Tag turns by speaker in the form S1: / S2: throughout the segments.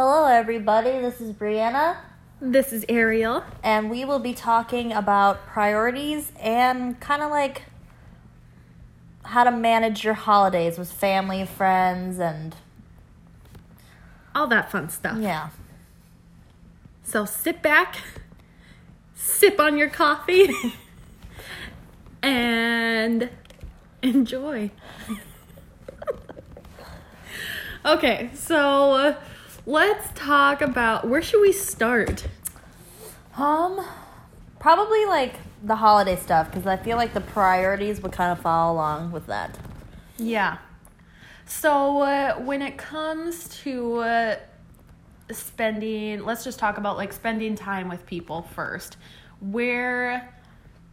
S1: Hello, everybody. This is Brianna,
S2: This is Ariel.
S1: and we will be talking about priorities and kind of like how to manage your holidays with family, friends, and
S2: All that fun stuff.
S1: yeah.
S2: So sit back, sip on your coffee, and enjoy. okay, so uh, let's talk about where should we start?
S1: Um, probably like the holiday stuff because I feel like the priorities would kind of follow along with that.
S2: Yeah. So uh, when it comes to uh, spending, let's just talk about like spending time with people first. Where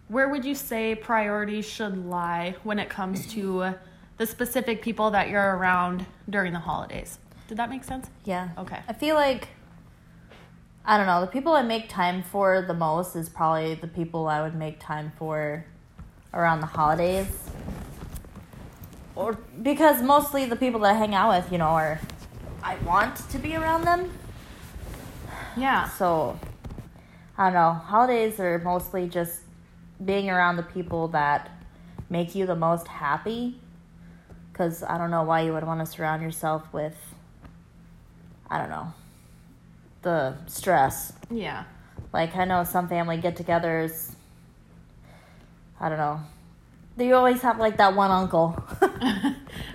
S2: where would you say priorities should lie when it comes to the specific people that you're around during the holidays? Did that make sense?
S1: Yeah.
S2: Okay.
S1: I feel like I don't know, the people I make time for the most is probably the people I would make time for around the holidays. Or because mostly the people that I hang out with, you know, are I want to be around them.
S2: Yeah.
S1: So I don't know, holidays are mostly just being around the people that make you the most happy. Cuz I don't know why you would want to surround yourself with I don't know, the stress.
S2: Yeah.
S1: Like I know some family get-togethers. I don't know. You always have like that one uncle.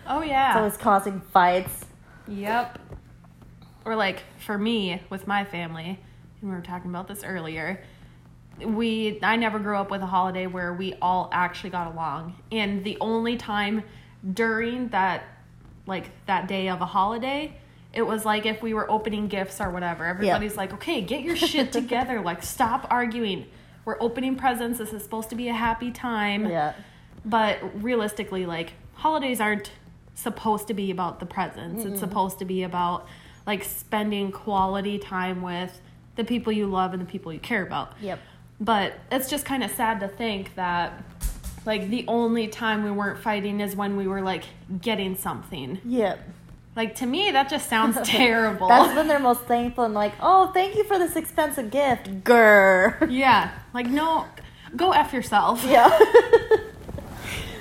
S2: oh yeah.
S1: It's always causing fights.
S2: Yep. Or like for me with my family, and we were talking about this earlier. We I never grew up with a holiday where we all actually got along. And the only time during that like that day of a holiday, it was like if we were opening gifts or whatever. Everybody's like, "Okay, get your shit together. like stop arguing. We're opening presents. This is supposed to be a happy time."
S1: Yeah.
S2: But realistically, like holidays aren't supposed to be about the presents. It's supposed to be about like spending quality time with the people you love and the people you care about.
S1: Yep.
S2: But it's just kind of sad to think that like the only time we weren't fighting is when we were like getting something.
S1: Yep.
S2: Like to me that just sounds terrible.
S1: That's when they're most thankful and like, oh, thank you for this expensive gift. Grr.
S2: yeah. Like no go F yourself.
S1: Yeah.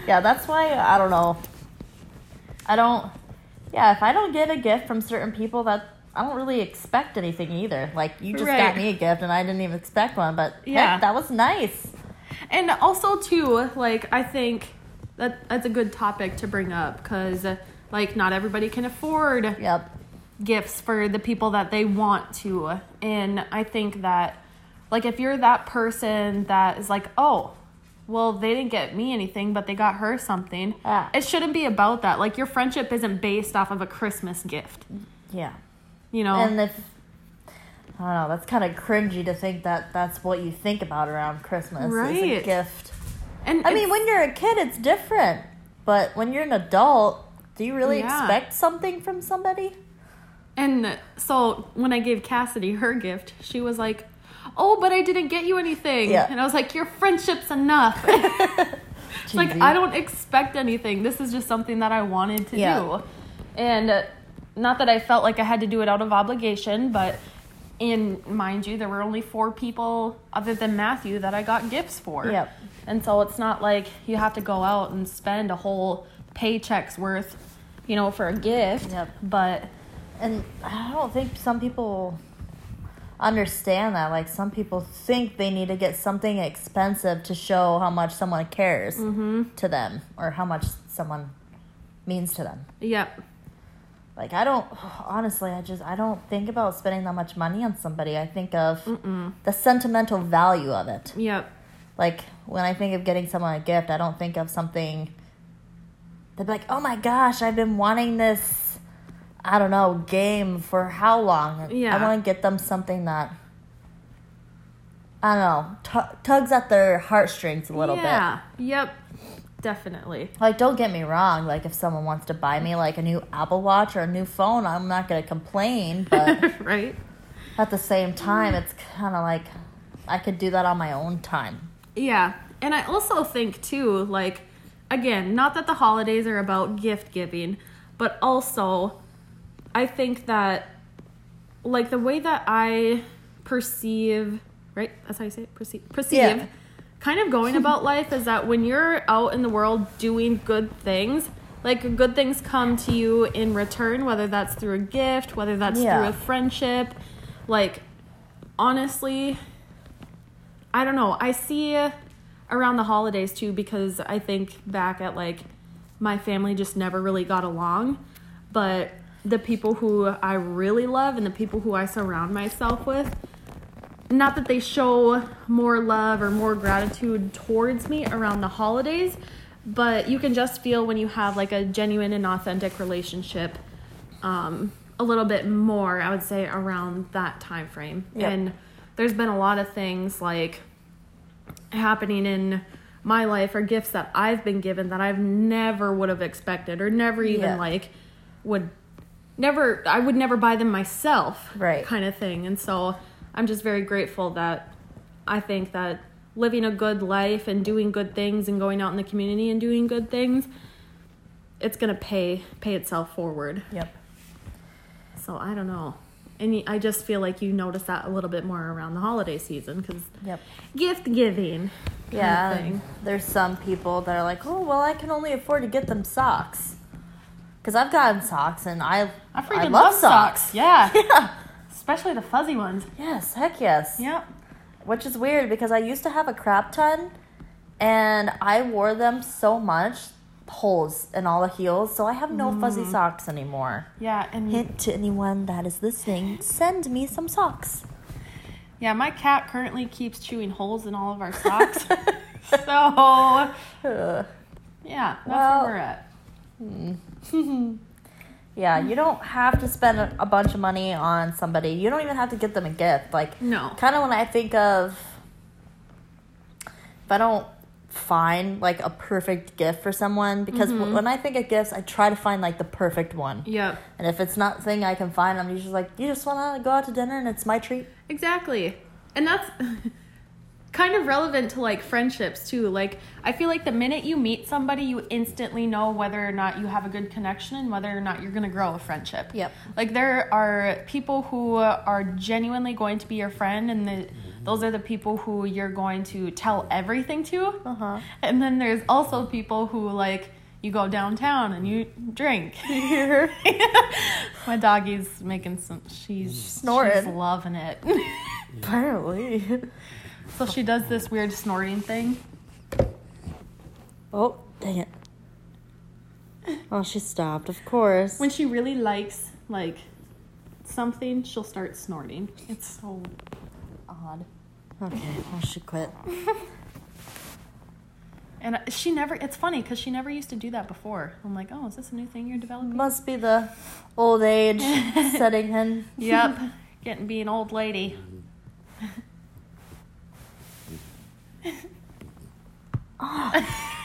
S1: yeah, that's why I don't know. I don't. Yeah, if I don't get a gift from certain people, that I don't really expect anything either. Like you just
S2: Right.
S1: got me a gift, and I didn't even expect one. But
S2: Yeah.
S1: heck, that was nice.
S2: And also too, like I think that that's a good topic to bring up because like not everybody can afford
S1: Yep.
S2: gifts for the people that they want to, and I think that like if you're that person that is like, oh, well they didn't get me anything, but they got her something.
S1: Yeah.
S2: It shouldn't be about that. Like your friendship isn't based off of a Christmas gift.
S1: Yeah.
S2: You know.
S1: And if I don't know, that's kind of cringy to think that that's what you think about around Christmas is a
S2: Right.
S1: gift.
S2: and
S1: I mean, when you're a kid, it's different. But when you're an adult, do you really
S2: Yeah.
S1: expect something from somebody?
S2: And so when I gave Cassidy her gift, she was like, "Oh, but I didn't get you anything."
S1: Yeah.
S2: And I was like, "Your friendship's enough." It's like I don't expect anything. This is just something that I wanted to
S1: Yeah.
S2: do. And uh, not that I felt like I had to do it out of obligation, but in mind you, there were only four people other than Matthew that I got gifts for.
S1: Yep.
S2: And so it's not like you have to go out and spend a whole paycheck's worth, you know, for a gift.
S1: Yep.
S2: But
S1: And I don't think some people understand that. Like some people think they need to get something expensive to show how much someone cares mm-hmm. to them or how much someone means to them.
S2: Yep.
S1: Like I don't honestly, I just I don't think about spending that much money on somebody. I think of the sentimental value of it.
S2: Yep.
S1: Like when I think of getting someone a gift, I don't think of something they'd be like, "Oh my gosh, I've been wanting this I don't know, game for how long?"
S2: Yeah.
S1: I want to get them something that I don't know, tu- tugs at their heartstrings a little bit.
S2: yeah. Yep. Definitely.
S1: Like, don't get me wrong. Like, if someone wants to buy me like a new Apple Watch or a new phone, I'm not gonna complain. But
S2: right?
S1: at the same time, it's kind of like I could do that on my own time.
S2: Yeah. And I also think too, like again, not that the holidays are about gift giving, but also I think that like the way that I perceive, right? That's how you say it. Perceive. Perceive.
S1: Yeah.
S2: Kind of going about life is that when you're out in the world doing good things, like good things come to you in return, whether that's through a gift, whether that's
S1: Yeah.
S2: through a friendship. Like, honestly, I don't know. I see around the holidays too because I think back at like my family just never really got along, but the people who I really love and the people who I surround myself with, not that they show more love or more gratitude towards me around the holidays, but you can just feel when you have like a genuine and authentic relationship um, a little bit more, I would say, around that time frame.
S1: Yep.
S2: And there's been a lot of things like happening in my life are gifts that I've been given that I've never would have expected or never even
S1: Yeah.
S2: like would never I would never buy them myself
S1: Right.
S2: kind of thing. And so I'm just very grateful that I think that living a good life and doing good things and going out in the community and doing good things it's going to pay pay itself forward.
S1: Yep.
S2: So I don't know. And I just feel like you notice that a little bit more around the holiday season cuz
S1: Yep.
S2: gift giving.
S1: Yeah. There's some people that are like, oh, well, I can only afford to get them socks. Because I've gotten socks and I,
S2: I freaking
S1: love
S2: love,
S1: socks.
S2: socks. Yeah.
S1: Yeah.
S2: Especially the fuzzy ones.
S1: Yes, heck yes.
S2: Yep.
S1: Which is weird because I used to have a crap ton and I wore them so much, holes in all the heels, so I have no fuzzy
S2: Mm.
S1: socks anymore.
S2: Yeah, and
S1: Hint to anyone that is listening, send me some socks.
S2: yeah, my cat currently keeps chewing holes in all of our socks. so, yeah, that's
S1: Well-
S2: where we're at.
S1: Yeah, you don't have to spend a, a bunch of money on somebody. You don't even have to get them a gift. Like,
S2: No.
S1: kind of when I think of if I don't find like a perfect gift for someone because
S2: Mm-hmm.
S1: when I think of gifts, I try to find like the perfect one.
S2: Yep.
S1: And if it's not thing I can find, I'm usually like, you just want to go out to dinner and it's my treat.
S2: Exactly. And that's kind of relevant to like friendships too. Like I feel like the minute you meet somebody, you instantly know whether or not you have a good connection and whether or not you're going to grow a friendship.
S1: Yep.
S2: Like there are people who are genuinely going to be your friend and the those are the people who you're going to tell everything to.
S1: Uh huh.
S2: And then there's also people who like you go downtown and you drink. My doggy's making some. She's
S1: Snorting.
S2: She's loving it.
S1: Apparently.
S2: so she does this weird snorting thing.
S1: Oh, dang it. Oh, she stopped, of course.
S2: When she really likes like something, she'll start snorting. It's so odd.
S1: Okay, well, she quit.
S2: And she never. It's funny because she never used to do that before. I'm like, oh, is this a new thing you're developing?
S1: Must be the old age setting in.
S2: Yep. Getting be an old lady. Ah.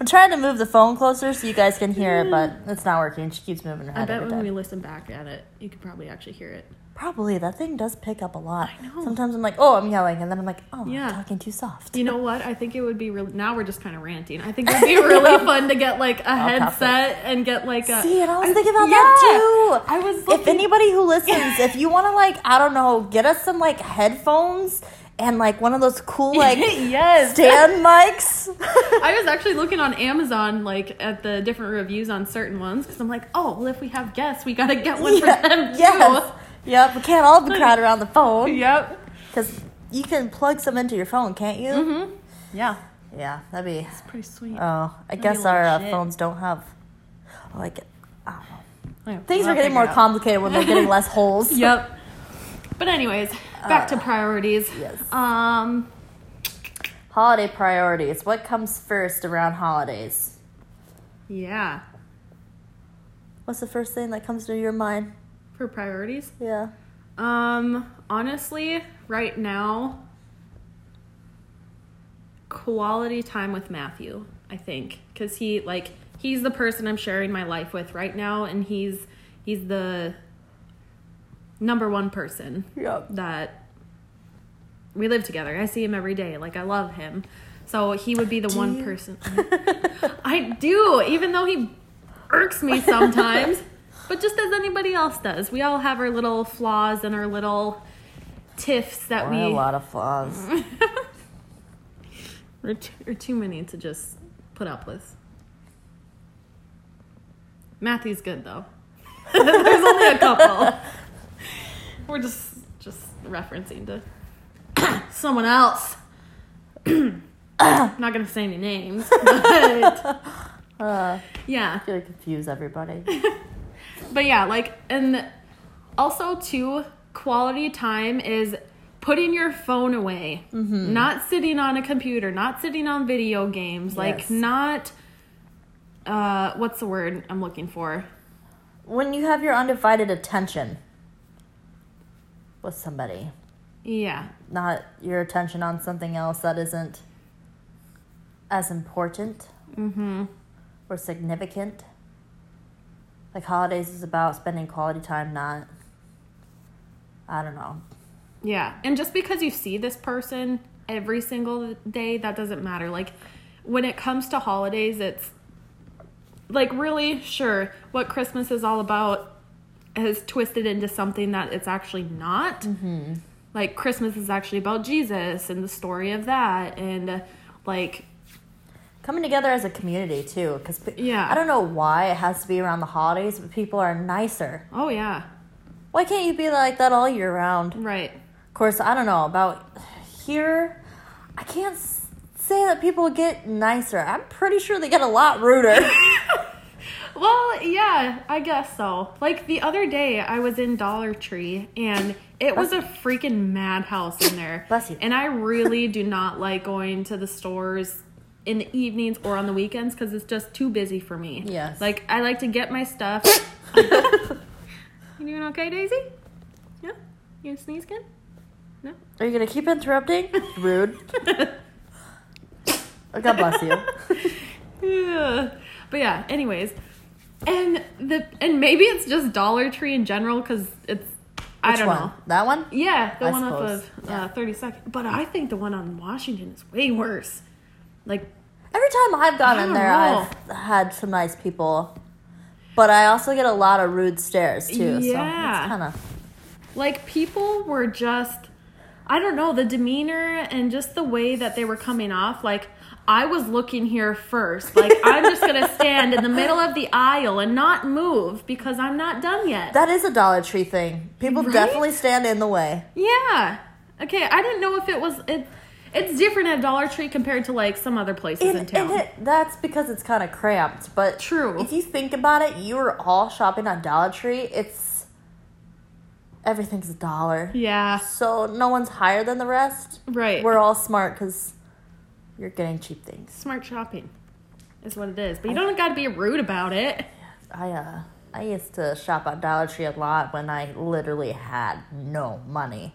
S1: I'm trying to move the phone closer so you guys can hear it, but mm. it's not working. She keeps moving her
S2: I
S1: head
S2: bet
S1: every
S2: when
S1: time.
S2: we listen back at it, you could probably actually hear it.
S1: Probably that thing does pick up a lot.
S2: I know.
S1: Sometimes I'm like, oh, I'm yelling, and then I'm like, oh,
S2: Yeah.
S1: I'm talking too soft.
S2: You know what? I think it would be really. Now we're just kind of ranting. I think it would be really fun to get like a
S1: it.
S2: headset and get like a.
S1: See, and I was thinking about
S2: Yeah.
S1: that too.
S2: I was
S1: If anybody who listens, if you want to like, I don't know, get us some like headphones and like one of those cool like
S2: yes.
S1: stand mics.
S2: I was actually looking on Amazon, like at the different reviews on certain ones, because I'm like, oh, well, if we have guests, we gotta get one
S1: Yeah,
S2: for them too.
S1: yes. Yep. We can't all be crowded around the phone
S2: Yep.
S1: because you can plug some into your phone, can't you?
S2: Mm-hmm. Yeah.
S1: Yeah, that'd be.
S2: It's pretty sweet.
S1: Oh, I
S2: be
S1: guess our uh, phones don't have. Like, I don't know.
S2: Yeah,
S1: Things
S2: we'll
S1: are getting more complicated when they're getting less holes.
S2: Yep. But anyways, back to
S1: Uh,
S2: priorities.
S1: yes.
S2: Um.
S1: Holiday priorities. What comes first around holidays?
S2: Yeah.
S1: What's the first thing that comes to your mind?
S2: For priorities.
S1: Yeah.
S2: Um. Honestly, right now, quality time with Matthew. I think because he like he's the person I'm sharing my life with right now, and he's he's the number one person
S1: Yep.
S2: that we live together. I see him every day. Like I love him. So he would be the one
S1: you?
S2: person. I do, even though he irks me sometimes. but just as anybody else does. We all have our little flaws and our little tiffs that
S1: Or
S2: we have
S1: a lot of flaws.
S2: or, t- or too many to just put up with. Matthew's good though. There's only a couple. We're just just referencing to someone else. Not gonna say any names, but
S1: Uh,
S2: yeah.
S1: gonna confuse everybody.
S2: But yeah, like, and also too, quality time is putting your phone away,
S1: Mm-hmm.
S2: not sitting on a computer, not sitting on video games, like not. Uh, what's the word I'm looking for?
S1: When you have your undivided attention with somebody,
S2: Yeah,
S1: not your attention on something else that isn't as important
S2: mm-hmm.
S1: or significant. Like holidays is about spending quality time, not I don't know.
S2: Yeah, and just because you see this person every single day, that doesn't matter. Like, when it comes to holidays, it's like really sure what Christmas is all about has twisted into something that it's actually not. Mm-hmm. Like, Christmas is actually about Jesus and the story of that, and uh, like,
S1: Coming together as a community too, because
S2: Yeah.
S1: I don't know why it has to be around the holidays, but people are nicer.
S2: oh yeah,
S1: Why can't you be like that all year round?
S2: right.
S1: Of course, I don't know about here. I can't s- say that people get nicer. I'm pretty sure they get a lot ruder.
S2: Well, yeah, I guess so. Like the other day, I was in Dollar Tree and it was a freaking madhouse in there.
S1: Bless you.
S2: And I really do not like going to the stores in the evenings or on the weekends because it's just too busy for me.
S1: Yes.
S2: Like I like to get my stuff. you doing okay, Daisy? Yeah. You gonna sneeze again? No.
S1: Are you gonna keep interrupting? Rude. God bless you.
S2: Yeah. But yeah, anyways. And the and maybe it's just Dollar Tree in general because it's I don't
S1: one?
S2: know.
S1: That one?
S2: Yeah, the
S1: I
S2: one off
S1: suppose.
S2: of uh, 32nd. But I think the one on Washington is way worse. Like,
S1: Every time I've gone in there,
S2: know.
S1: I've had some nice people, but I also get a lot of rude stares too.
S2: Yeah.
S1: So it's kind of
S2: like people were just, I don't know, the demeanor and just the way that they were coming off. Like, I was looking here first. Like, I'm just going to stand in the middle of the aisle and not move because I'm not done yet.
S1: that is a Dollar Tree thing. People
S2: Right?
S1: definitely stand in the way.
S2: yeah. Okay, I didn't know if it was. It, it's different at Dollar Tree compared to like some other places in town.
S1: and it, that's because it's kind of cramped. But
S2: True.
S1: if you think about it, you are all shopping on Dollar Tree. It's everything's a dollar,
S2: yeah,
S1: so no one's higher than the rest.
S2: right.
S1: We're all smart because you're getting cheap things.
S2: smart shopping is what it is. But you don't got to be rude about it.
S1: I uh, I used to shop at Dollar Tree a lot when I literally had no money.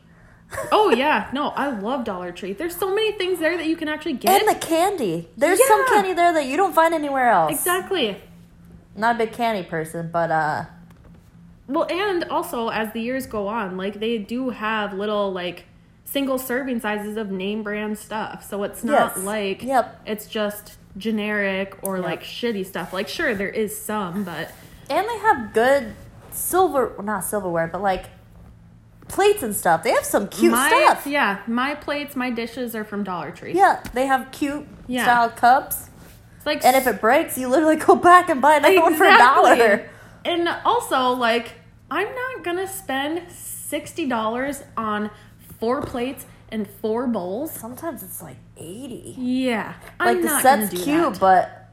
S2: Oh yeah, no, I love Dollar Tree. There's so many things there that you can actually get.
S1: And the candy. There's some candy there that you don't find anywhere else.
S2: exactly.
S1: Not a big candy person, but uh,
S2: Well, and also as the years go on, like they do have little like single serving sizes of name brand stuff. So it's not
S1: Yes.
S2: like
S1: Yep.
S2: it's just generic or
S1: Yep.
S2: like shitty stuff. Like sure there is some, but
S1: and they have good silver, well, not silverware, but like plates and stuff. They have some cute
S2: my
S1: stuff.
S2: yeah, my plates, my dishes are from Dollar Tree.
S1: Yeah, they have cute
S2: Yeah.
S1: style cups.
S2: It's like
S1: And if it breaks, you literally go back and buy another one for a dollar.
S2: And also, like, I'm not gonna spend sixty dollars on four plates and four bowls.
S1: Sometimes it's like eighty.
S2: Yeah,
S1: Like
S2: I'm
S1: the
S2: not
S1: set's
S2: gonna do
S1: cute,
S2: that.
S1: but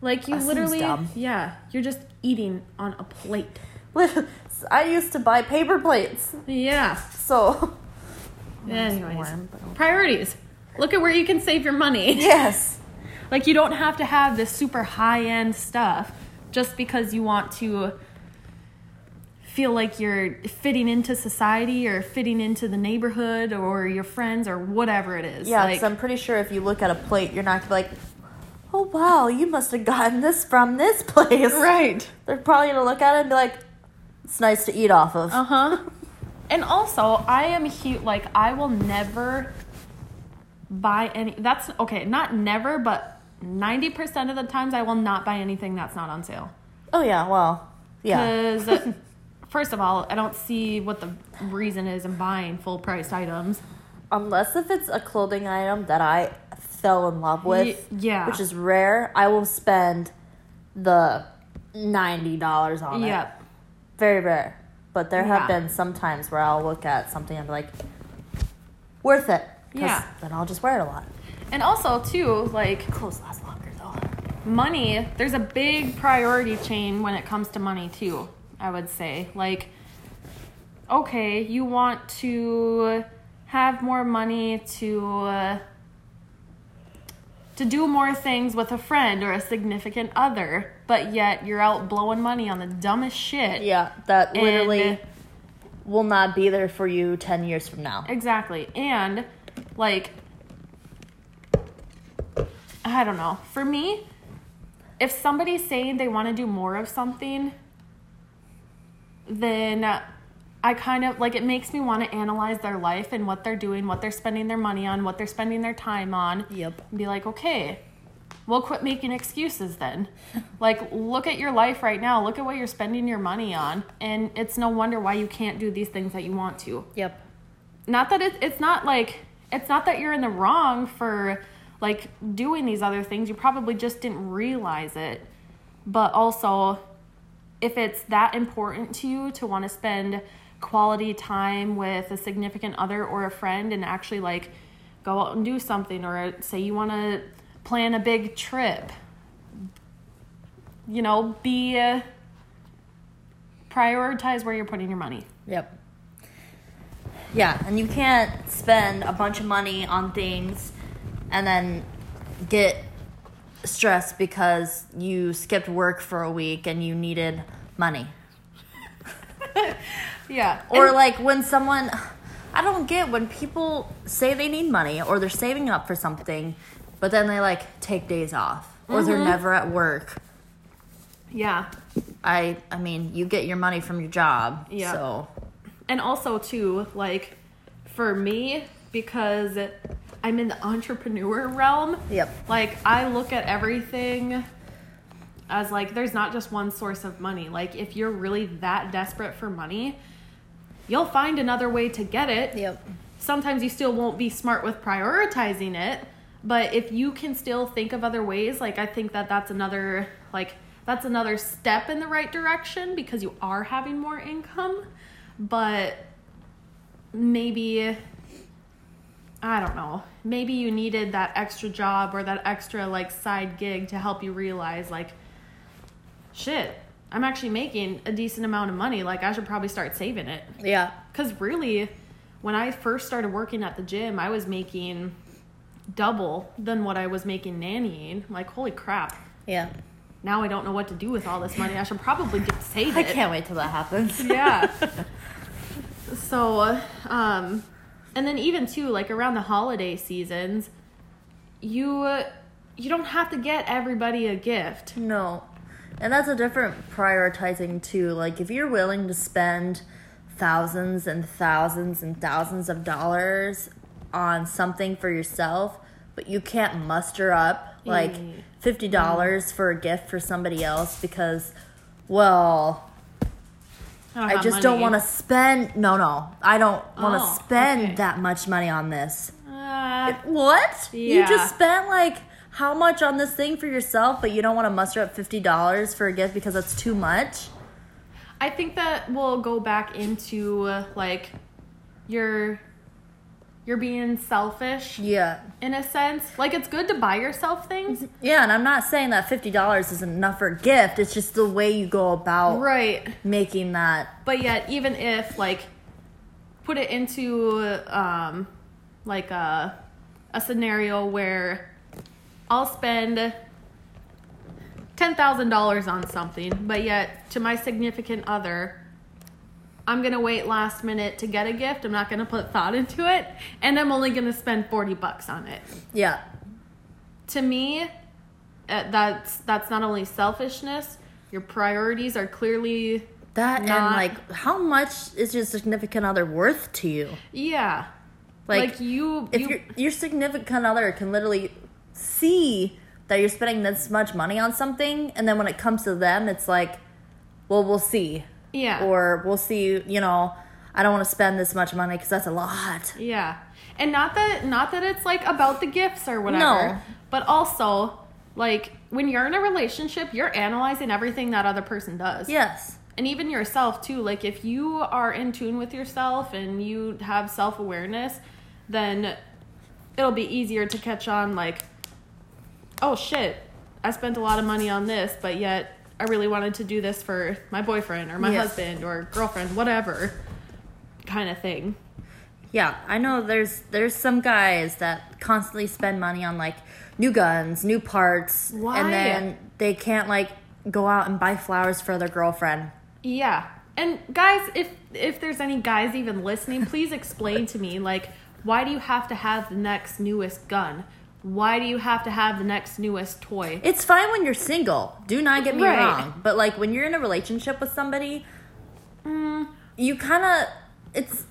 S2: like you
S1: That seems
S2: literally,
S1: dumb.
S2: yeah, you're just eating on a plate.
S1: I used to buy paper plates,
S2: Yeah.
S1: so
S2: Anyways,
S1: warm, but-
S2: priorities. Look at where you can save your money.
S1: yes.
S2: Like you don't have to have this super high end stuff just because you want to feel like you're fitting into society or fitting into the neighborhood or your friends or whatever it is.
S1: Yeah,
S2: like,
S1: because I'm pretty sure if you look at a plate, you're not like, oh wow, you must have gotten this from this place.
S2: right.
S1: They're probably gonna look at it and be like, it's nice to eat off of.
S2: Uh huh. and also, I am huge. Like, I will never buy any. That's okay. Not never, but ninety percent of the times, I will not buy anything that's not on sale.
S1: Oh yeah, well, Yeah.
S2: Because, first of all, I don't see what the reason is in buying full priced items.
S1: Unless if it's a clothing item that I fell in love with,
S2: Ye- yeah.
S1: which is rare, I will spend the ninety dollars on it.
S2: Yep.
S1: Very rare. But there have
S2: Yeah.
S1: been some times where I'll look at something and be like, worth it.
S2: Yeah.
S1: Then I'll just wear it a lot.
S2: And also, too, like,
S1: Clothes last longer though.
S2: money, there's a big priority chain when it comes to money, too, I would say. Like, okay, you want to have more money to. Uh, to do more things with a friend or a significant other, but yet you're out blowing money on the dumbest shit.
S1: Yeah, that
S2: And-
S1: literally will not be there for you ten years from now.
S2: Exactly. And like I don't know. For me, if somebody's saying they want to do more of something, then I kind of like it makes me want to analyze their life and what they're doing, what they're spending their money on, what they're spending their time on.
S1: Yep.
S2: Be like, okay, well, quit making excuses then. like, look at your life right now. Look at what you're spending your money on. And it's no wonder why you can't do these things that you want to
S1: Yep.
S2: not that it, it's not like it's not that you're in the wrong for like doing these other things you probably just didn't realize it but also if it's that important to you to want to spend quality time with a significant other or a friend and actually like go out and do something or say you want to plan a big trip you know be uh, prioritize where you're putting your money
S1: Yep. Yeah, and you can't spend a bunch of money on things and then get stressed because you skipped work for a week and you needed money.
S2: yeah
S1: Or
S2: And-
S1: like when someone I don't get when people say they need money or they're saving up for something, but then they like take days off or they're mm-hmm. never at work.
S2: yeah
S1: I I mean, you get your money from your job.
S2: Yeah.
S1: So
S2: and also too like for me because i'm in the entrepreneur realm
S1: Yep.
S2: like i look at everything as like there's not just one source of money like if you're really that desperate for money you'll find another way to get it
S1: Yep.
S2: sometimes you still won't be smart with prioritizing it but if you can still think of other ways like i think that that's another like that's another step in the right direction because you are having more income but maybe i don't know maybe you needed that extra job or that extra like side gig to help you realize like shit i'm actually making a decent amount of money like i should probably start saving it
S1: Yeah.
S2: because really, when I first started working at the gym, I was making double than what I was making nannying. Like, holy crap.
S1: Yeah.
S2: Now I don't know what to do with all this money. I should probably save
S1: I can't wait till that happens.
S2: Yeah. so, um, and then even too, like around the holiday seasons, you you don't have to get everybody a gift.
S1: No. And that's a different prioritizing too. Like if you're willing to spend thousands and thousands and thousands of dollars on something for yourself, but you can't muster up like
S2: Mm.
S1: fifty dollars for a gift for somebody else because well, I
S2: have
S1: just don't want to spend no no. I don't want to
S2: Oh,
S1: spend
S2: okay.
S1: that much money on this.
S2: Uh,
S1: What? You just spent like how much on this thing for yourself, but you don't want to muster up fifty dollars for a gift because that's too much.
S2: I think that will go back into like you're you're being selfish
S1: Yeah,
S2: in a sense. Like it's good to buy yourself things,
S1: yeah, and I'm not saying that fifty dollars isn't enough for a gift. It's just the way you go about
S2: right?
S1: making that.
S2: But yet, even if like put it into um like a a scenario where I'll spend ten thousand dollars on something, but yet to my significant other, I'm gonna wait last minute to get a gift. I'm not gonna put thought into it, and I'm only gonna spend forty bucks on it.
S1: Yeah,
S2: To me, uh, that's that's not only selfishness. Your priorities are clearly
S1: that
S2: Not-
S1: and like how much is your significant other worth to you?
S2: yeah.
S1: Like,
S2: Like, you,
S1: If
S2: you
S1: your your significant other can literally see that you're spending this much money on something, and then when it comes to them, it's like, well, we'll see.
S2: Yeah.
S1: Or we'll see, you know, I don't want to spend this much money because that's a lot.
S2: Yeah. And not that not that it's like about the gifts or whatever.
S1: No.
S2: But also, like when you're in a relationship, you're analyzing everything that other person does.
S1: Yes.
S2: And even yourself too. Like if you are in tune with yourself and you have self-awareness, then it'll be easier to catch on like oh shit, I spent a lot of money on this, but yet I really wanted to do this for my boyfriend or my
S1: Yes.
S2: husband or girlfriend, whatever kind of thing.
S1: Yeah, I know there's there's some guys that constantly spend money on like new guns, new parts,
S2: Why?
S1: and then they can't like go out and buy flowers for their girlfriend.
S2: Yeah. And guys, if if there's any guys even listening, please explain to me like why do you have to have the next newest gun? Why do you have to have the next newest toy?
S1: It's fine when you're single. Do not get me
S2: Right.
S1: wrong, but like when you're in a relationship with somebody,
S2: Mm,
S1: you kind of it's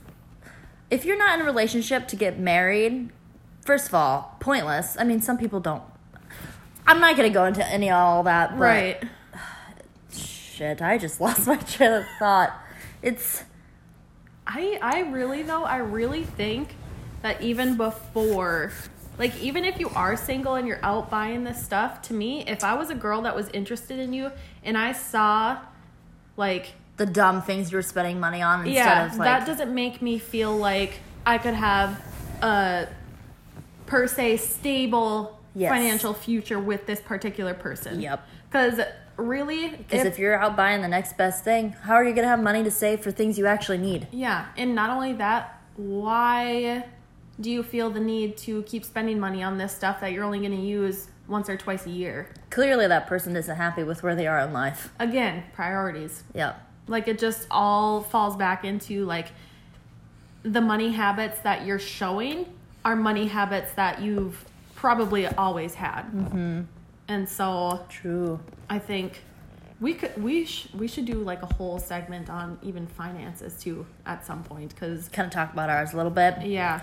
S1: if you're not in a relationship to get married first of all pointless i mean some people don't i'm not gonna go into any of all that but
S2: right.
S1: shit i just lost my train of thought it's
S2: I I really though I really think that even before like even if you are single and you're out buying this stuff, to me, if I was a girl that was interested in you and I saw like
S1: the dumb things you're spending money on instead
S2: yeah,
S1: of like
S2: that doesn't make me feel like I could have a per se stable
S1: Yes.
S2: financial future with this particular person.
S1: Yep.
S2: Because really,
S1: because if, you're out buying the next best thing how are you gonna have money to save for things you actually need
S2: yeah, and not only that, why do you feel the need to keep spending money on this stuff that you're only going to use once or twice a year?
S1: clearly that person isn't happy with where they are in life
S2: Again, priorities.
S1: Yeah.
S2: Like it just all falls back into like the money habits that you're showing are money habits that you've probably always had. Mm-hmm. And so
S1: true
S2: I think we could we sh- we should do like a whole segment on even finances too at some point because
S1: kind of talk about ours a little bit
S2: yeah.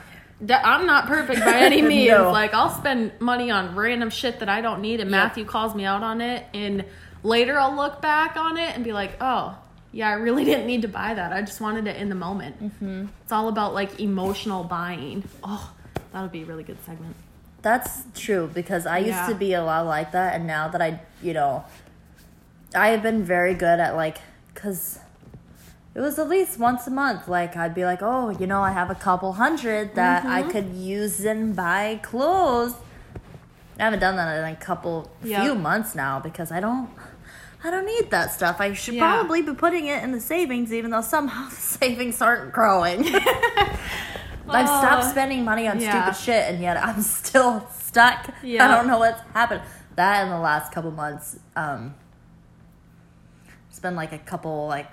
S2: I'm not perfect by any means.
S1: No.
S2: Like I'll spend money on random shit that I don't need, and
S1: Yep.
S2: Matthew calls me out on it, and later I'll look back on it and be like, "Oh, yeah, I really didn't need to buy that. I just wanted it in the moment." Mm-hmm. It's all about like emotional buying. Oh, that would be a really good segment.
S1: That's true because I used
S2: Yeah.
S1: to be a lot like that, and now that I, you know, I have been very good at like, cause it was at least once a month. Like I'd be like, oh, you know, I have a couple hundred that I
S2: Mm-hmm.
S1: could use and buy clothes. I haven't done that in a couple
S2: Yep.
S1: few months now because I don't. I don't need that stuff. I should
S2: Yeah.
S1: probably be putting it in the savings, even though somehow the savings aren't growing. I've stopped
S2: Oh,
S1: spending money on
S2: yeah.
S1: stupid shit, and yet I'm still stuck.
S2: Yeah.
S1: I don't know what's happened. That in the last couple months, um, it's been like a couple like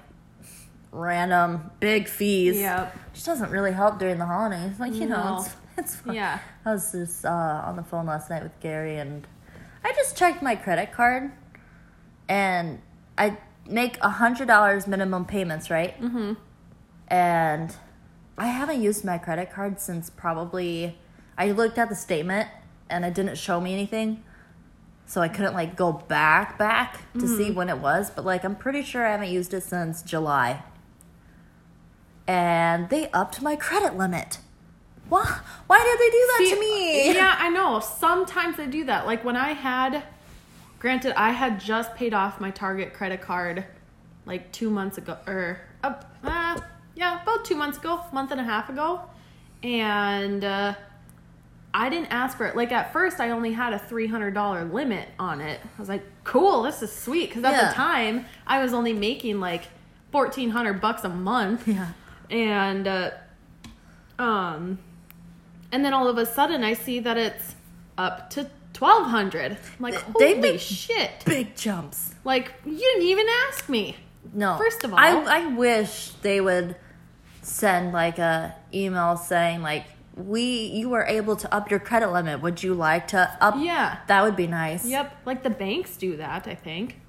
S1: random big fees.
S2: Yep.
S1: which doesn't really help during the holidays. Like you know, it's it's fine.
S2: Yeah.
S1: I was just uh, on the phone last night with Gary, and I just checked my credit card, and I make a hundred dollars minimum payments, right?
S2: Mm-hmm.
S1: and I haven't used my credit card since probably I looked at the statement and it didn't show me anything. So I couldn't like go back back to see when it was, but like I'm pretty sure I haven't used it since July. And they upped my credit limit. Why why did they do that
S2: See,
S1: to me?
S2: Yeah, I know. Sometimes they do that. Like when I had, granted, I had just paid off my Target credit card like two months ago, or uh, uh, yeah, about two months ago, month and a half ago, and uh, I didn't ask for it. Like at first, I only had a three hundred dollar limit on it. I was like, cool, this is sweet, because at
S1: Yeah.
S2: the time I was only making like fourteen hundred bucks a month
S1: Yeah.
S2: And uh, um and then all of a sudden i see that it's up to 1200 i'm like
S1: They
S2: holy
S1: make
S2: shit
S1: Big jumps.
S2: like you didn't even ask me
S1: No.
S2: First of all-
S1: I I wish they would send like a email saying like we you were able to up your credit limit. Would you like to up?
S2: Yeah.
S1: That would be nice.
S2: yep like the banks do that i think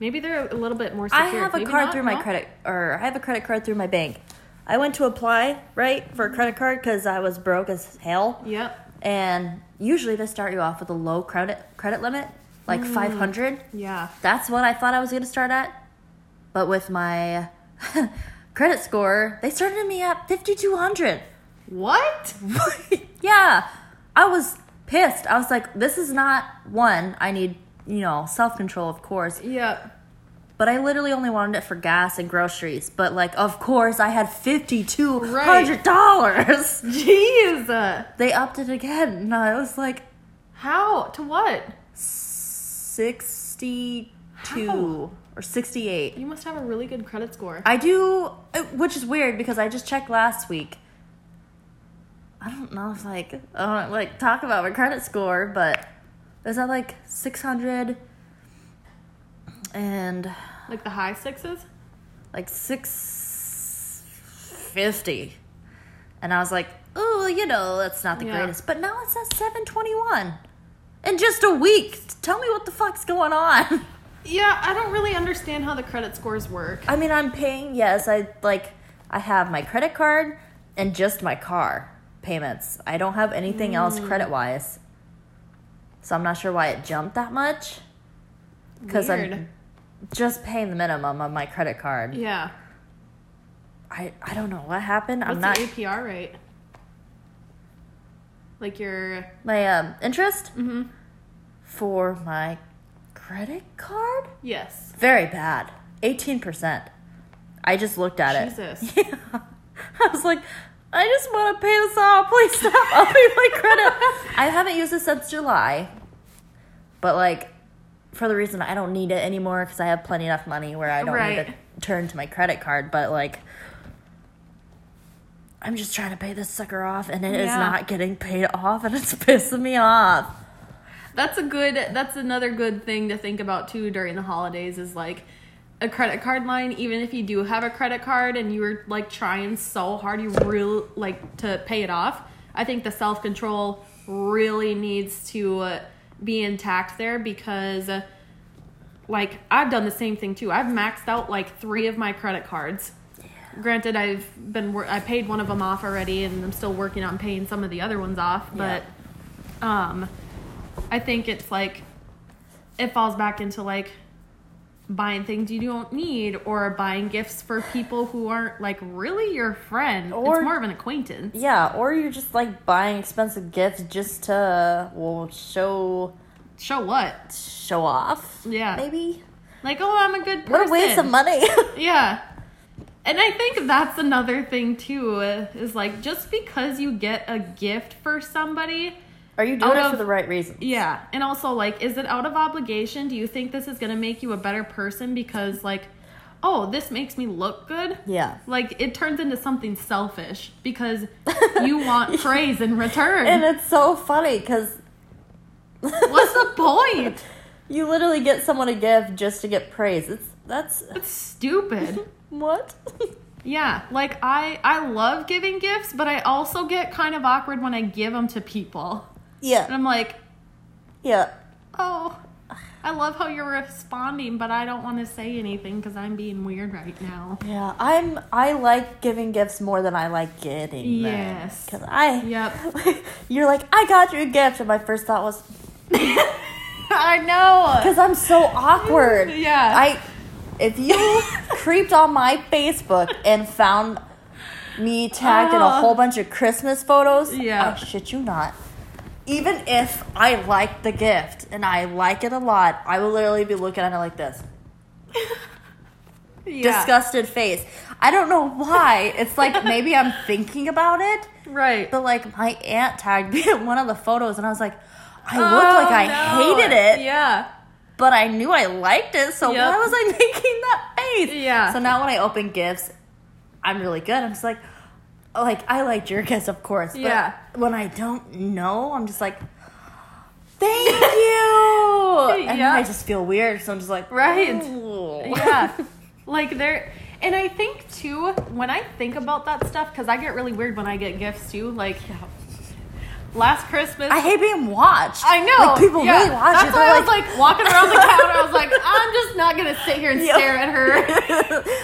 S2: maybe they're a little bit more
S1: I
S2: secure
S1: have a
S2: Maybe
S1: card
S2: not,
S1: through my
S2: no?
S1: credit, or I have a credit card through my bank. I went to apply right for a credit card because I was broke as hell.
S2: yep
S1: And usually they start you off with a low credit credit limit, like
S2: Mm.
S1: five hundred.
S2: yeah
S1: That's what I thought I was gonna start at. But with my credit score, they started me at 5200.
S2: What?
S1: yeah. I was pissed. I was like, this is not one. I need, you know, self control, of course.
S2: Yeah.
S1: But I literally only wanted it for gas and groceries. But like, of course, I had fifty two hundred dollars.
S2: Jeez. uh,
S1: They upped it again, and I was like
S2: How? To what?
S1: sixty two or sixty eight.
S2: You must have a really good credit score.
S1: I do, uh, which is weird because I just checked last week. I don't know if like I don't like talk about my credit score, but is that like six hundred and
S2: Like the high sixes?
S1: like six fifty, and I was like, oh, you know, that's not the
S2: Yeah.
S1: greatest. But now it's at seven twenty one, in just a week. Tell me what the fuck's going on.
S2: Yeah, I don't really understand how the credit scores work.
S1: I mean, I'm paying. Yes, I like. I have my credit card and just my car payments. I don't have anything else mm. credit wise. So I'm not sure why it jumped that much. Because I'm just paying the minimum on my credit card.
S2: Yeah.
S1: I I don't know what happened. I'm
S2: What's
S1: not
S2: the APR rate? Like your
S1: my um interest
S2: mm-hmm.
S1: for my credit card
S2: Yes.
S1: very bad. 18%. I just looked at it.
S2: Jesus.
S1: Yeah. I was like, I just want to pay this off. Please stop upping my credit. I haven't used it since July. But, like, for the reason I don't need it anymore because I have plenty enough money where I don't need to turn to my credit card. But, like, I'm just trying to pay this sucker off and it is
S2: Yeah.
S1: not getting paid off and it's pissing me off.
S2: That's a good that's another good thing to think about too during the holidays is like a credit card line even if you do have a credit card and you're like trying so hard you really like to pay it off. I think the self-control really needs to uh, be intact there because like I've done the same thing too. I've maxed out like 3 of my credit cards. Granted, I've been wor- I paid one of them off already, and I'm still working on paying some of the other ones off. But um, I think it's like it falls back into like buying things you don't need or buying gifts for people who aren't like really your friend.
S1: Or-
S2: it's more of an acquaintance.
S1: Yeah, or you're just like buying expensive gifts just to well show
S2: Show what?
S1: show off.
S2: Yeah.
S1: maybe.
S2: Like, oh, I'm a good person.
S1: What a waste of money.
S2: Yeah. And I think that's another thing too is like just because you get a gift for somebody,
S1: Are you doing it for the right reason?
S2: yeah. And also like is it out of obligation? Do you think this is going to make you a better person because like oh, this makes me look good?
S1: Yeah.
S2: Like it turns into something selfish because you want praise in return.
S1: And it's so funny because
S2: What's the point?
S1: you literally get someone a gift just to get praise. It's that's
S2: It's stupid.
S1: what?
S2: Yeah, like I I love giving gifts, but I also get kind of awkward when I give them to people. And
S1: yeah,
S2: I'm like,
S1: yeah.
S2: "Oh, I love how you're responding, but I don't want to say anything cuz I'm being weird right now."
S1: Yeah, I'm. I like giving gifts more than I like getting them.
S2: Yes.
S1: because I.
S2: Yep.
S1: You're like, I got you a gift, and my first thought was,
S2: I know.
S1: because I'm so awkward.
S2: Yeah.
S1: I. If you creeped on my Facebook and found me tagged in a
S2: Oh.
S1: whole bunch of Christmas photos,
S2: Yeah.
S1: I shit you not. Even if I like the gift and I like it a lot, I will literally be looking at it like this.
S2: Yeah.
S1: Disgusted face. I don't know why. It's like maybe I'm thinking about it,
S2: Right.
S1: but like my aunt tagged me in one of the photos and I was like, I
S2: Oh,
S1: look like I
S2: no.
S1: hated it,
S2: Yeah.
S1: but I knew I liked it, so
S2: Yep.
S1: why was I making that face?
S2: Yeah.
S1: So now when I open gifts, I'm really good. I'm just like, like I like your gifts, of course. But
S2: Yeah.
S1: When I don't know, I'm just like, thank you, and
S2: Yeah.
S1: I just feel weird. So I'm just like,
S2: Right. Yeah like there and i think too when i think about that stuff because i get really weird when i get gifts too like last christmas
S1: I hate being watched.
S2: I know.
S1: Like people
S2: yeah.
S1: really watch
S2: That's
S1: you.
S2: why I was like walking around the counter. I was like, I'm just not gonna sit here and
S1: Yeah.
S2: stare at her.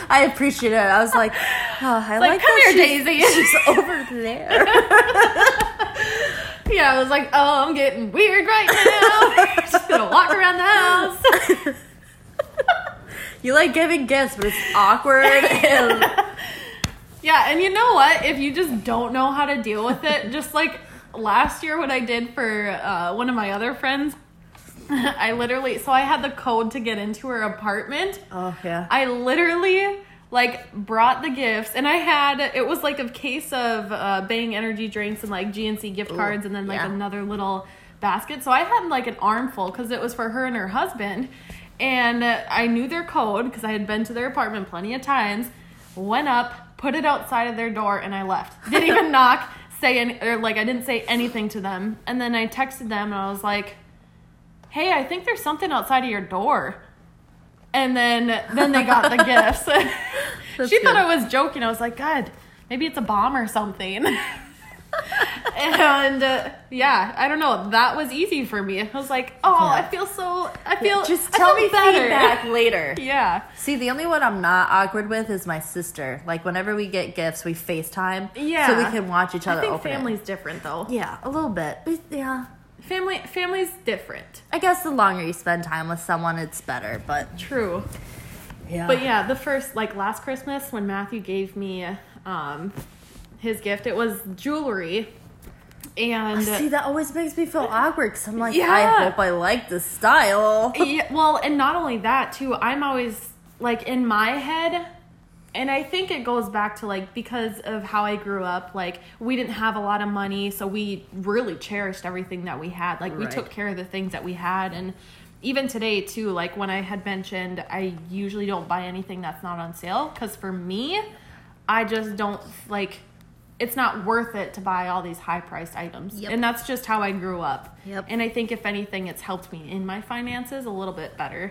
S1: I appreciate it. I was like, oh, I
S2: like,
S1: like,
S2: "Come here,
S1: she's-
S2: Daisy."
S1: She's over there.
S2: Yeah, I was like, oh, I'm getting weird right now. just gonna walk around the house.
S1: You like giving gifts, but it's awkward. and
S2: Yeah, and you know what? If you just don't know how to deal with it, just like last year, what I did for uh, one of my other friends, I literally, so I had the code to get into her apartment.
S1: oh yeah.
S2: I literally like brought the gifts and I had it was like a case of uh Bang energy drinks and like GNC gift cards and then like
S1: yeah.
S2: another little basket. So I had like an armful cuz it was for her and her husband and uh, I knew their code cuz I had been to their apartment plenty of times. Went up, put it outside of their door and I left. Didn't even knock, say any, or like I didn't say anything to them. And then I texted them and I was like, "Hey, I think there's something outside of your door." And then then they got the gifts. She thought. I was joking. I was like, God, maybe it's a bomb or something. and uh, yeah, I don't know. That was easy for me. I was like, oh,
S1: Yeah.
S2: I feel so. I feel.
S1: Just
S2: I
S1: tell
S2: feel
S1: me feedback later.
S2: Yeah.
S1: See, the only one I'm not awkward with is my sister. Like whenever we get gifts, we FaceTime.
S2: Yeah.
S1: So we can watch each other.
S2: I
S1: think
S2: family's
S1: it.
S2: different though.
S1: Yeah, a little bit. But yeah.
S2: Family family's different.
S1: I guess the longer you spend time with someone, it's better. But
S2: True.
S1: yeah.
S2: But yeah, the first like last Christmas when Matthew gave me um his gift, it was jewelry. And
S1: See, that always makes me feel awkward because I'm like,
S2: Yeah.
S1: I hope I like the style.
S2: yeah, well, and not only that too, I'm always like in my head and I think it goes back to like because of how I grew up, like we didn't have a lot of money, so we really cherished everything that we had. Like we
S1: Right.
S2: took care of the things that we had and even today too, like when I had mentioned I usually don't buy anything that's not on sale cuz for me, I just don't like it's not worth it to buy all these high priced items.
S1: Yep.
S2: And that's just how I grew up.
S1: Yep.
S2: And I think if anything, it's helped me in my finances a little bit better.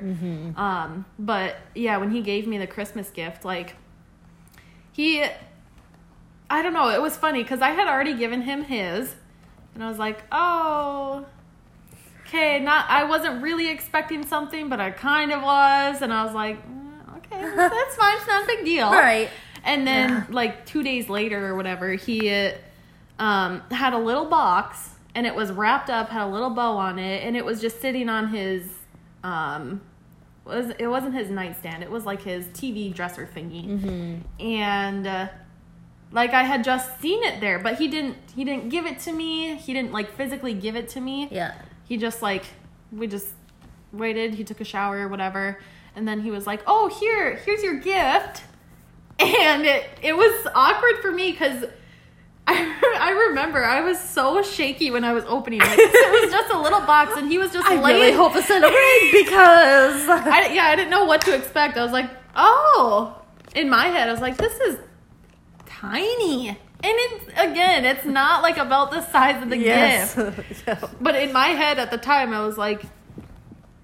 S2: Um, but yeah, when he gave me the Christmas gift, like he, I don't know, it was funny because I had already given him his, and I was like, oh, okay, not. I wasn't really expecting something, but I kind of was, and I was like, "Mm, okay, that's fine, it's not a big deal,
S1: Right.
S2: And then
S1: Yeah.
S2: like two days later or whatever, he um, had a little box and it was wrapped up, had a little bow on it, and it was just sitting on his um was it wasn't his nightstand. It was like his TV dresser thingy. And uh, like I had just seen it there, but he didn't he didn't give it to me. He didn't like physically give it to me
S1: Yeah.
S2: he just like we just waited he took a shower or whatever and then he was like oh here here's your gift and it, it was awkward for me because I, I remember I was so shaky when I was opening it. it was just a little box, and he was just
S1: I
S2: laying.
S1: really hope it's in a ring because
S2: I, yeah, I didn't know what to expect. I was like, oh. In my head, I was like, this is tiny. And it's again, it's not like about the size of the
S1: yes.
S2: gift.
S1: Yeah.
S2: But in my head at the time, I was like,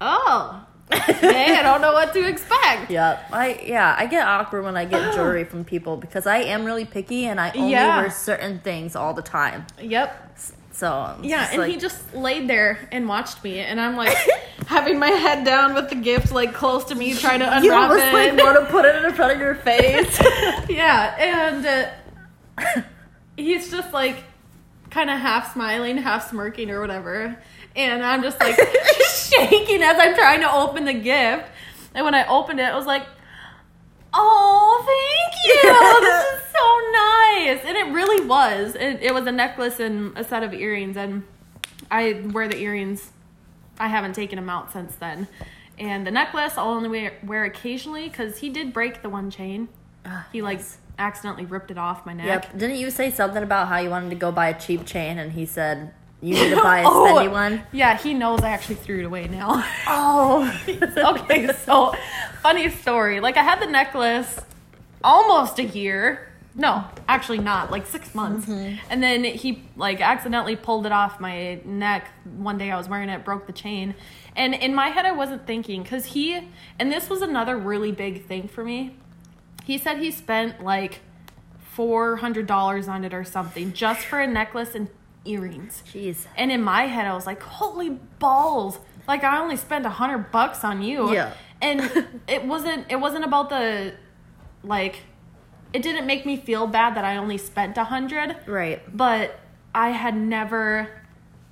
S2: oh, okay, I don't know what to expect.
S1: Yep. I yeah, I get awkward when I get jewelry from people because I am really picky and I only
S2: Yeah.
S1: wear certain things all the time.
S2: Yep.
S1: So
S2: Yeah, and
S1: like,
S2: he just laid there and watched me, and I'm like having my head down with the gift like close to me, trying to unwrap
S1: you almost
S2: it.
S1: like want to put it in front of your face.
S2: yeah, and uh, he's just like kind of half smiling, half smirking or whatever. And I'm just like shaking as I'm trying to open the gift. And when I opened it, I was like, oh, thank you. this is so nice. And it really was. It, it was a necklace and a set of earrings. And I wear the earrings, I haven't taken them out since then. And the necklace I'll only wear, wear occasionally because he did break the one chain.
S1: Ah,
S2: He like
S1: yes.
S2: accidentally ripped it off my neck.
S1: Yep. Didn't you say something about how you wanted to go buy a cheap chain and he said you need to buy a
S2: Oh,
S1: spendy one?
S2: Yeah, he knows I actually threw it away now.
S1: Oh.
S2: okay, so funny story. Like I had the necklace almost a year. No, actually not, like six months. Mm-hmm. And then he like accidentally pulled it off my neck one day I was wearing it, broke the chain. And in my head I wasn't thinking cuz he and this was another really big thing for me. He said he spent like $400 on it or something just for a necklace and earrings.
S1: Jeez.
S2: And in my head, I was like, "Holy balls! Like I only spent a hundred bucks on you."
S1: Yeah.
S2: And it wasn't. It wasn't about the, like, it didn't make me feel bad that I only spent a hundred.
S1: Right.
S2: But I had never,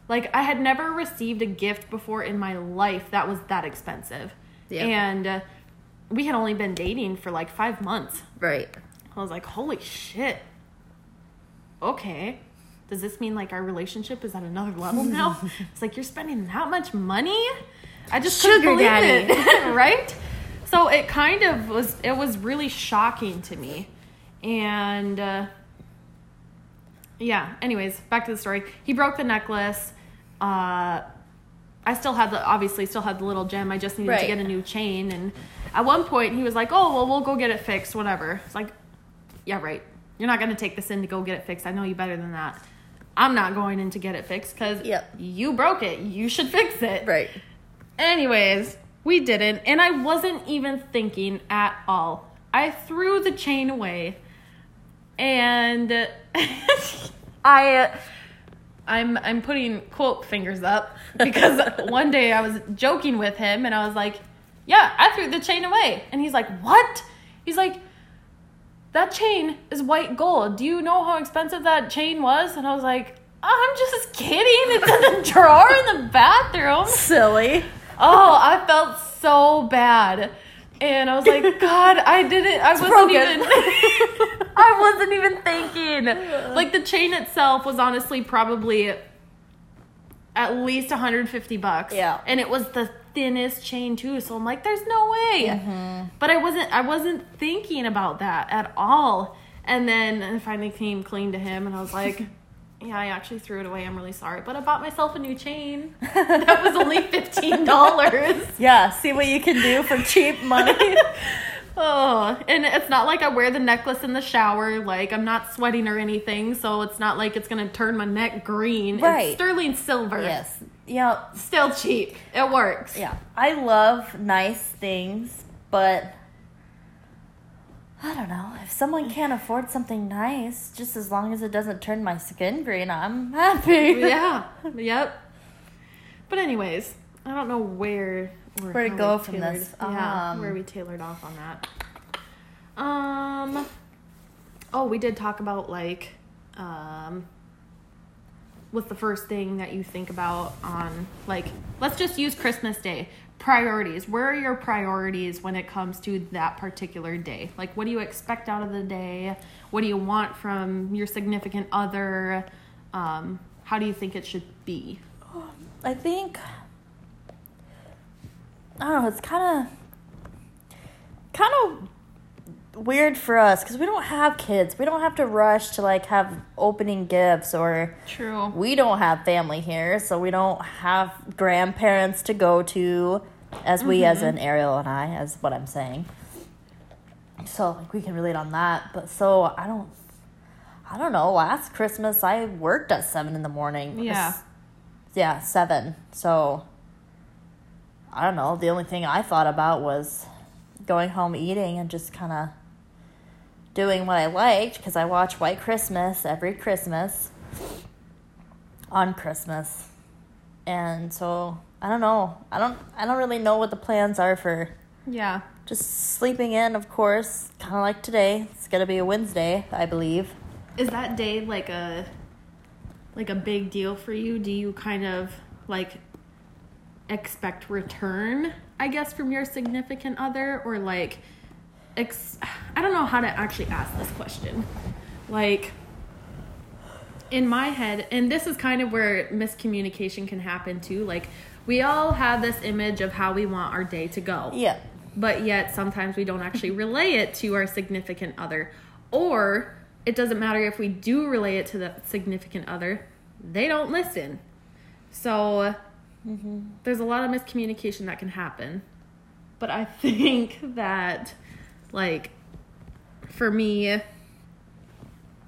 S2: like, I had never received a gift before in my life that was that expensive.
S1: Yeah.
S2: And uh, we had only been dating for like five months.
S1: Right.
S2: I was like, holy shit. Okay. Does this mean like our relationship is at another level now? it's like you're spending that much money? I just couldn't believe
S1: daddy.
S2: it. right? So it kind of was it was really shocking to me. And uh yeah, anyways, back to the story. He broke the necklace. Uh I still had the obviously still had the little gem. I just needed to get a new chain and at one point he was like, "Oh, well we'll go get it fixed, whatever." It's like, "Yeah, right. You're not going to take this in to go get it fixed. I know you better than that." I'm not going in to get it fixed cuz
S1: Yep.
S2: you broke it. You should fix it.
S1: Right.
S2: Anyways, we didn't, and I wasn't even thinking at all. I threw the chain away, and I, uh, I'm I'm putting quote fingers up because one day I was joking with him, and I was like, "Yeah, I threw the chain away," and he's like, "What?" He's like. That chain is white gold. Do you know how expensive that chain was? And I was like, I'm just kidding. It's in the drawer in the bathroom.
S1: Silly.
S2: Oh, I felt so bad. And I was like, God, I didn't I wasn't
S1: broken.
S2: even I wasn't even thinking. Like the chain itself was honestly probably at least 150 bucks.
S1: Yeah.
S2: And it was the thinnest chain too. So I'm like, there's no way. Mm-hmm. But I wasn't I wasn't thinking about that at all. And then I finally came clean to him and I was like, Yeah, I actually threw it away. I'm really sorry. But I bought myself a new chain. That was only fifteen dollars.
S1: Yeah, see what you can do for cheap money.
S2: Oh, and it's not like I wear the necklace in the shower. Like I'm not sweating or anything, so it's not like it's gonna turn my neck green.
S1: Right.
S2: It's sterling silver.
S1: yes. Yeah.
S2: Still cheap. It works.
S1: Yeah. I love nice things, but I don't know. If someone can't afford something nice, just as long as it doesn't turn my skin green, I'm happy.
S2: yeah. Yep. But anyways, I don't know where where,
S1: Where to go from
S2: tailored-
S1: this.
S2: Yeah,
S1: Um,
S2: where we tailored off on that. Um. Oh, we did talk about like, um, what's the first thing that you think about on like? Let's just use Christmas Day priorities. Where are your priorities when it comes to that particular day? Like, what do you expect out of the day? What do you want from your significant other? Um, how do you think it should be?
S1: I think I don't know. It's kind of kind of weird for us because we don't have kids. We don't have to rush to like have opening gifts or
S2: True.
S1: we don't have family here, so we don't have grandparents to go to, as we, as mm-hmm. in Ariel and I, as what I'm saying. So like we can relate on that, but so I don't, I don't know. Last Christmas I worked at seven in the morning.
S2: Yeah.
S1: Yeah, seven. So I don't know. The only thing I thought about was going home eating and just kind of doing what I liked because I watch White Christmas every Christmas on Christmas. And so I don't know. I don't I don't really know what the plans are for
S2: Yeah.
S1: just sleeping in, of course, kind of like today. It's going to be a Wednesday, I believe.
S2: Is that day like a like a big deal for you? Do you kind of like expect return, I guess, from your significant other or like ex- I don't know how to actually ask this question. Like in my head, and this is kind of where miscommunication can happen too. Like we all have this image of how we want our day to go
S1: Yeah.
S2: but yet sometimes we don't actually relay it to our significant other. Or it doesn't matter if we do relay it to the significant other, they don't listen. So mm-hmm. there's a lot of miscommunication that can happen. But I think that, like, for me,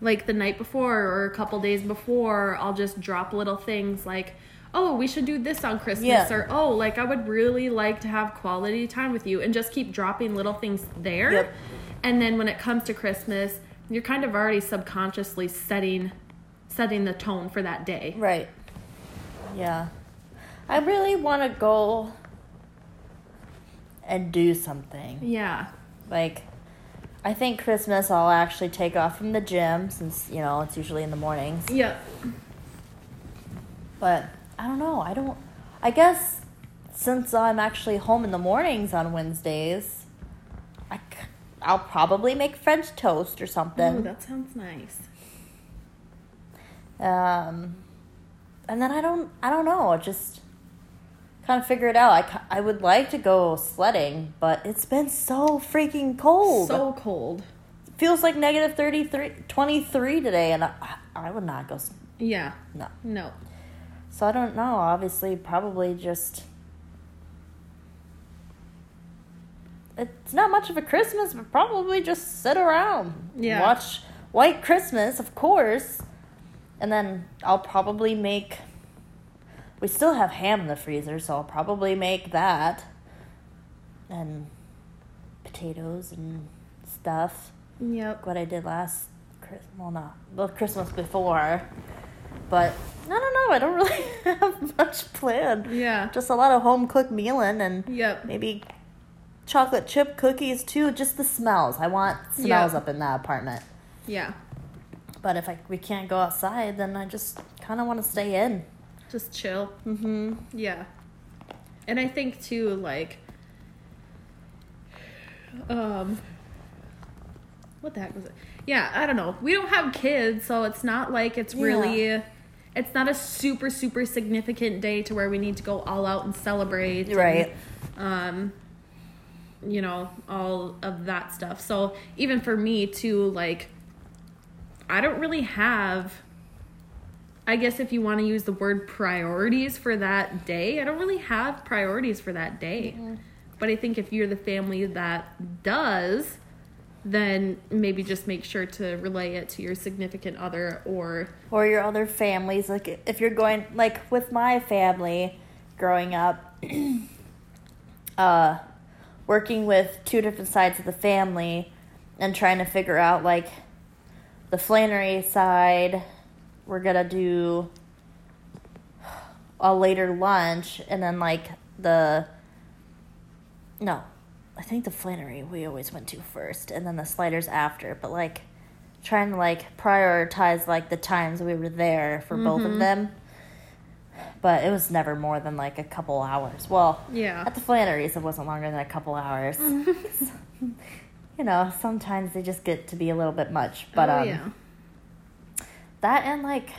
S2: like the night before or a couple days before, I'll just drop little things like, oh, we should do this on Christmas,
S1: Yeah.
S2: or oh, like I would really like to have quality time with you, and just keep dropping little things there.
S1: Yep.
S2: And then when it comes to Christmas, you're kind of already subconsciously setting setting the tone for that day.
S1: Right. Yeah. I really want to go and do something.
S2: Yeah.
S1: Like, I think Christmas I'll actually take off from the gym since, you know, it's usually in the mornings.
S2: Yep.
S1: But I don't know. I don't. I guess since I'm actually home in the mornings on Wednesdays, I, I'll probably make French toast or
S2: Oh,
S1: something.
S2: that sounds nice.
S1: um, and then I don't, I don't know. Just kind of figure it out. I, I would like to go sledding, but it's been so freaking cold.
S2: So cold.
S1: feels like negative 33, 23 today, and I, I would not go.
S2: Yeah.
S1: No.
S2: No.
S1: So I don't know. Obviously, probably just. It's not much of a Christmas, but probably just sit around.
S2: Yeah.
S1: Watch White Christmas, of course. And then I'll probably make. We still have ham in the freezer, so I'll probably make that. And potatoes and stuff.
S2: Yep.
S1: What I did last Christmas. Well, not. Well, Christmas before. But I don't know. I don't really have much planned.
S2: Yeah.
S1: Just a lot of home cooked mealing and
S2: Yep.
S1: maybe chocolate chip cookies too. Just the smells. I want smells
S2: Yeah.
S1: up in that apartment.
S2: Yeah.
S1: But if I, we can't go outside, then I just kind of want to stay in.
S2: Just chill.
S1: Mm-hmm.
S2: Yeah. And I think too, like, um, what the heck was it? Yeah, I don't know. We don't have kids, so it's not like it's
S1: Yeah.
S2: really, it's not a super super significant day to where we need to go all out and celebrate. and,
S1: Right.
S2: um, you know, all of that stuff. So even for me too, like, I don't really have. I guess if you want to use the word priorities for that day, I don't really have priorities for that day. But I think if you're the family that does, then maybe just make sure to relay it to your significant other or
S1: Or your other families. Like if you're going, like with my family growing up, uh, working with two different sides of the family and trying to figure out like the Flannery side, we're gonna do a later lunch, and then like the no, I think the Flannery we always went to first, and then the sliders after. But like trying to like prioritize like the times we were there for both of them. But it was never more than like a couple hours. Well,
S2: yeah.
S1: at the Flannery's, it wasn't longer than a couple hours. you know, sometimes they just get to be a little bit much. But
S2: oh,
S1: um,
S2: yeah.
S1: That and like,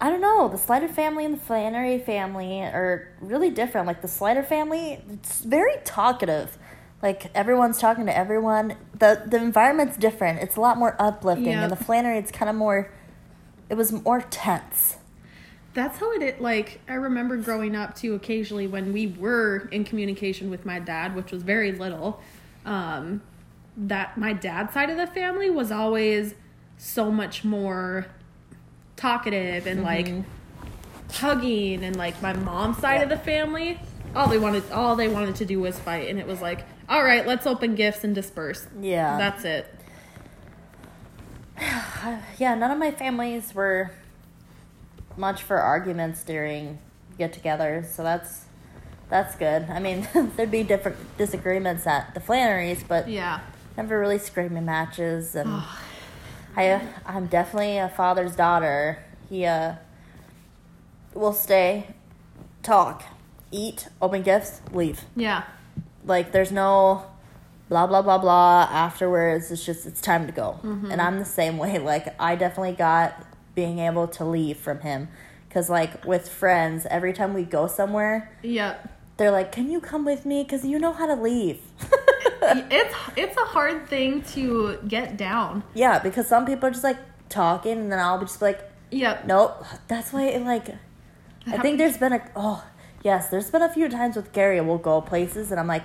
S1: I don't know, the Slider family and the Flannery family are really different. Like the Slider family, it's very talkative. Like everyone's talking to everyone. the The environment's different. It's a lot more uplifting.
S2: Yep.
S1: And the Flannery, it's kind of more. It was more tense.
S2: That's how it. Like, I remember growing up too, occasionally when we were in communication with my dad, which was very little, um, that my dad's side of the family was always so much more talkative and like mm-hmm. hugging and like my mom's side of the family all they wanted all they wanted to do was fight and it was like all right let's open gifts and disperse
S1: Yeah.
S2: that's it
S1: yeah, none of my families were much for arguments during get-togethers, so that's that's good. I mean, there'd be different disagreements at the Flannery's, but
S2: yeah
S1: never really screaming matches. And I, I'm definitely a father's daughter. He uh, will stay, talk, eat, open gifts, leave.
S2: yeah
S1: Like there's no blah blah blah blah afterwards. It's just it's time to go. And I'm the same way. Like I definitely got being able to leave from him cuz like with friends, every time we go somewhere,
S2: yep
S1: they're like, "Can you come with me cuz you know how to leave?"
S2: it's it's a hard thing to get down
S1: yeah, because some people are just like talking and then I'll be just like,
S2: yep
S1: "Nope." That's why it, like I think there's been a oh, yes, there's been a few times with Gary we'll go places and I'm like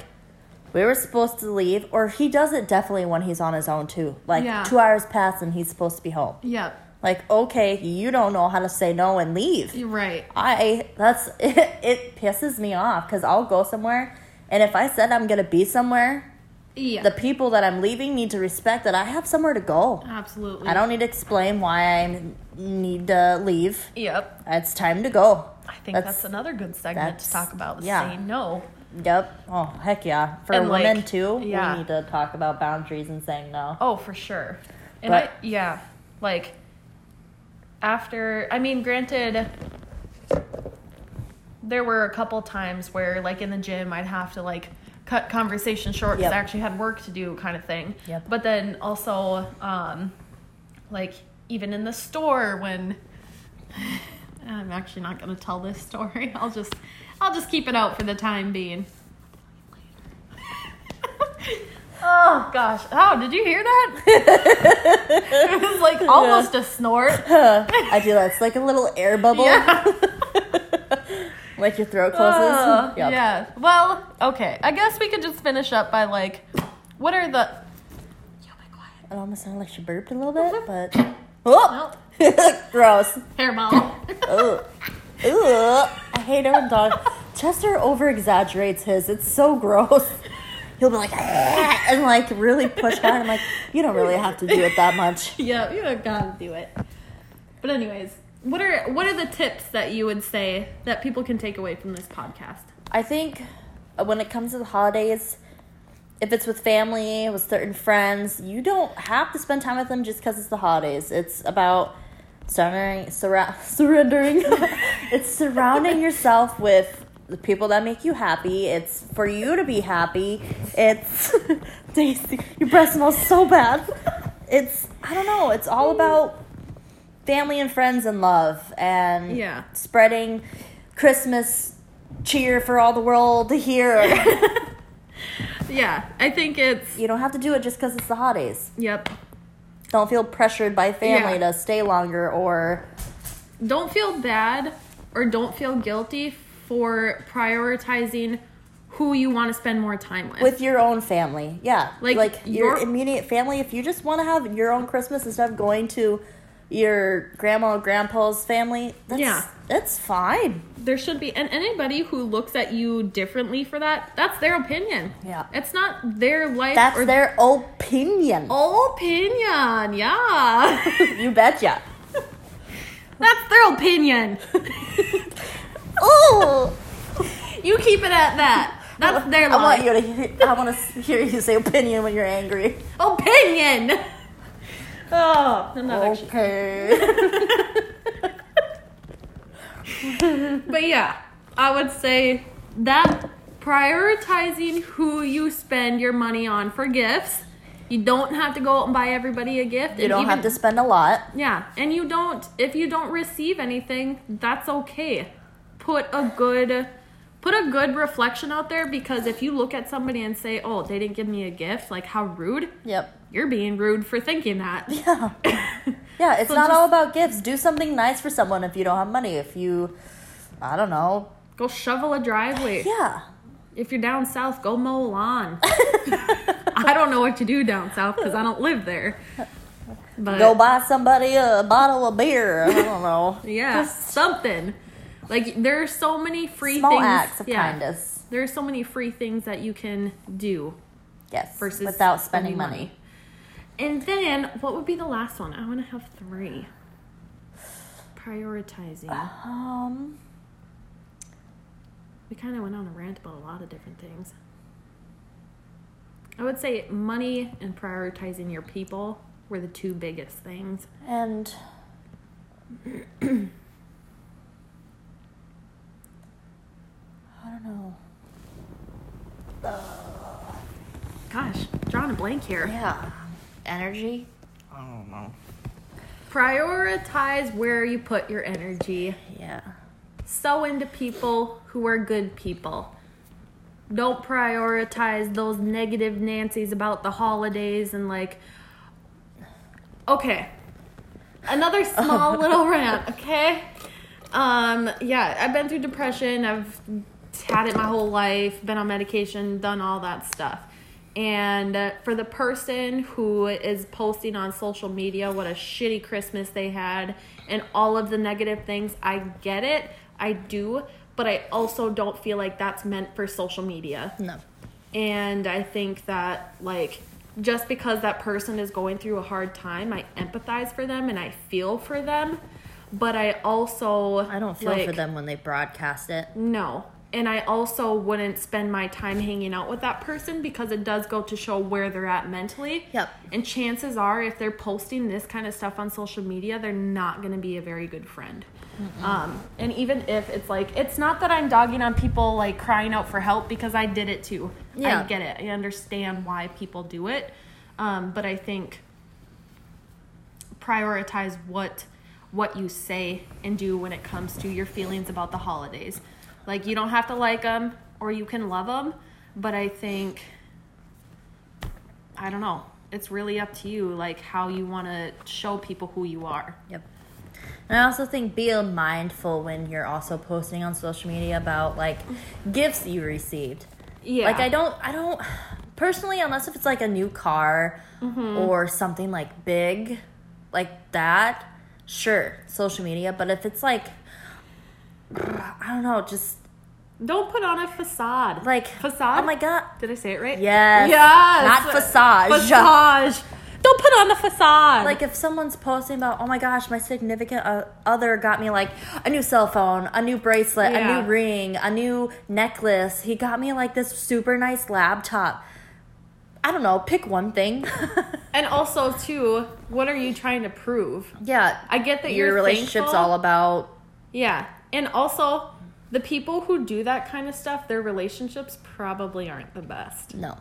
S1: we were supposed to leave or he does it definitely when he's on his own too. Like
S2: Yeah.
S1: 2 hours pass and he's supposed to be home.
S2: yep
S1: Like, okay, you don't know how to say no and leave.
S2: you're right
S1: I that's it, it pisses me off cuz I'll go somewhere and if I said I'm going to be somewhere,
S2: yeah
S1: the people that I'm leaving need to respect that I have somewhere to go.
S2: absolutely
S1: I don't need to explain why I need to leave.
S2: yep
S1: It's time to go.
S2: i think that's, another good segment to talk about
S1: yeah.
S2: saying no
S1: Yep. Oh, heck yeah. For
S2: And, like,
S1: women too,
S2: yeah.
S1: we need to talk about boundaries and saying no.
S2: Oh, for sure. And
S1: But-
S2: I, yeah, like after, I mean, granted, there were a couple times where, like in the gym, I'd have to like cut conversation short because
S1: Yep.
S2: I actually had work to do, kind of thing.
S1: Yep.
S2: But then also, um, like even in the store when I'm actually not going to tell this story. I'll just I'll just keep it out for the time being. oh gosh! Oh, did you hear that? it was like almost a snort.
S1: I do that. It's like a little air bubble.
S2: Yeah.
S1: Like your throat closes.
S2: Uh,
S1: Yep.
S2: Yeah. Well, okay. I guess we could just finish up by like, what are the? Yo, be quiet.
S1: It almost sounded like she burped a little bit, but oh, gross.
S2: Hairball.
S1: Ugh. Ugh. I hate it when dog. Chester over exaggerates his. It's so gross. He'll be like "Ah," and like really push hard. I'm like, you don't really have to do it that much.
S2: yeah, you have gotta do it. But anyways, what are what are the tips that you would say that people can take away from this podcast?
S1: I think when it comes to the holidays, if it's with family, with certain friends, you don't have to spend time with them just because it's the holidays. It's about surrendering, surrendering. it's surrounding yourself with the people that make you happy. It's for you to be happy. It's Daisy, your breath smells so bad. It's I don't know. It's all about family and friends and love and
S2: Yeah.
S1: spreading Christmas cheer for all the world to hear.
S2: Yeah, I think it's
S1: you don't have to do it just because it's the holidays.
S2: yep.
S1: Don't feel pressured by family
S2: Yeah.
S1: to stay longer or
S2: Don't feel bad or don't feel guilty for prioritizing who you want to spend more time with.
S1: with your own family. Yeah.
S2: Like,
S1: Like, your
S2: your-
S1: immediate family. If you just want to have your own Christmas instead of going to your grandma or grandpa's family, that's,
S2: Yeah.
S1: that's fine.
S2: there should be and anybody who looks at you differently for that, that's their opinion.
S1: Yeah.
S2: It's not their life
S1: That's
S2: or
S1: their opinion.
S2: opinion. Yeah.
S1: you betcha.
S2: that's their opinion.
S1: Oh,
S2: You keep it at that. That's their
S1: I
S2: life.
S1: want you to. Hear, I want to hear you say opinion when you're angry.
S2: opinion. Oh, I'm not actually.
S1: Okay.
S2: But yeah, I would say that prioritizing who you spend your money on for gifts. You don't have to go out and buy everybody a gift.
S1: you don't
S2: even-
S1: have to spend a lot.
S2: Yeah, and you don't. If you don't receive anything, that's okay. Put a good, put a good reflection out there because if you look at somebody and say, "Oh, they didn't give me a gift," like how rude.
S1: Yep.
S2: You're being rude for thinking that.
S1: Yeah. Yeah, it's
S2: So
S1: not
S2: just-
S1: all about gifts. Do something nice for someone if you don't have money. If you, I don't know.
S2: Go shovel a driveway.
S1: Yeah.
S2: If you're down south, go mow a lawn. I don't know what to do down south because I don't live there. But
S1: Go buy somebody a bottle of beer. I don't know.
S2: yeah, something. Like there are so many free
S1: Small
S2: things.
S1: acts of
S2: yeah,
S1: kindness.
S2: There are so many free things that you can do
S1: Yes.
S2: versus
S1: without spending money.
S2: And then what would be the last one? I want to have three. Prioritizing.
S1: Um.
S2: We kind of went on a rant about a lot of different things. I would say money and prioritizing your people were the two biggest things.
S1: And. I don't know.
S2: Gosh, drawing a blank here.
S1: Yeah. Energy. I don't know.
S2: Prioritize where you put your energy.
S1: Yeah.
S2: Sow into people who are good people. Don't prioritize those negative Nancy's about the holidays and like. Okay. Another small little rant, okay? Um, yeah, I've been through depression. I've had it my whole life, been on medication, done all that stuff. And uh, for the person who is posting on social media what a shitty Christmas they had and all of the negative things, I get it. I do. But I also don't feel like that's meant for social media.
S1: No.
S2: And I think that, like, just because that person is going through a hard time, I empathize for them and I feel for them. But I also.
S1: I don't feel for them when they broadcast it.
S2: No. And I also wouldn't spend my time hanging out with that person because it does go to show where they're at mentally.
S1: Yep.
S2: And chances are, if they're posting this kind of stuff on social media, they're not going to be a very good friend. Um, and even if it's like, it's not that I'm dogging on people like crying out for help because I did it too.
S1: Yeah.
S2: I get it. I understand why people do it. Um, but I think prioritize what what you say and do when it comes to your feelings about the holidays. Like you don't have to like them or you can love them, but I think I don't know. It's really up to you like how you want to show people who you are.
S1: Yep. And I also think be mindful when you're also posting on social media about like gifts you received.
S2: Yeah.
S1: Like I don't I don't personally unless if it's like a new car
S2: Mm-hmm.
S1: or something like big like that, sure, social media, but if it's like I don't know, just
S2: don't put on a facade.
S1: like
S2: facade.
S1: Oh my god.
S2: Did I say it right?
S1: Yes.
S2: Yes.
S1: Not facade.
S2: Facade. Don't put on the facade.
S1: Like if someone's posting about, oh my gosh, my significant other got me like a new cell phone, a new bracelet, a new ring, a new necklace. He got me like this super nice laptop. I don't know, pick one thing.
S2: and also too, what are you trying to prove?
S1: yeah,
S2: I get that
S1: your relationship's
S2: thankful.
S1: all about
S2: Yeah. And also, the people who do that kind of stuff, their relationships probably aren't the best.
S1: no.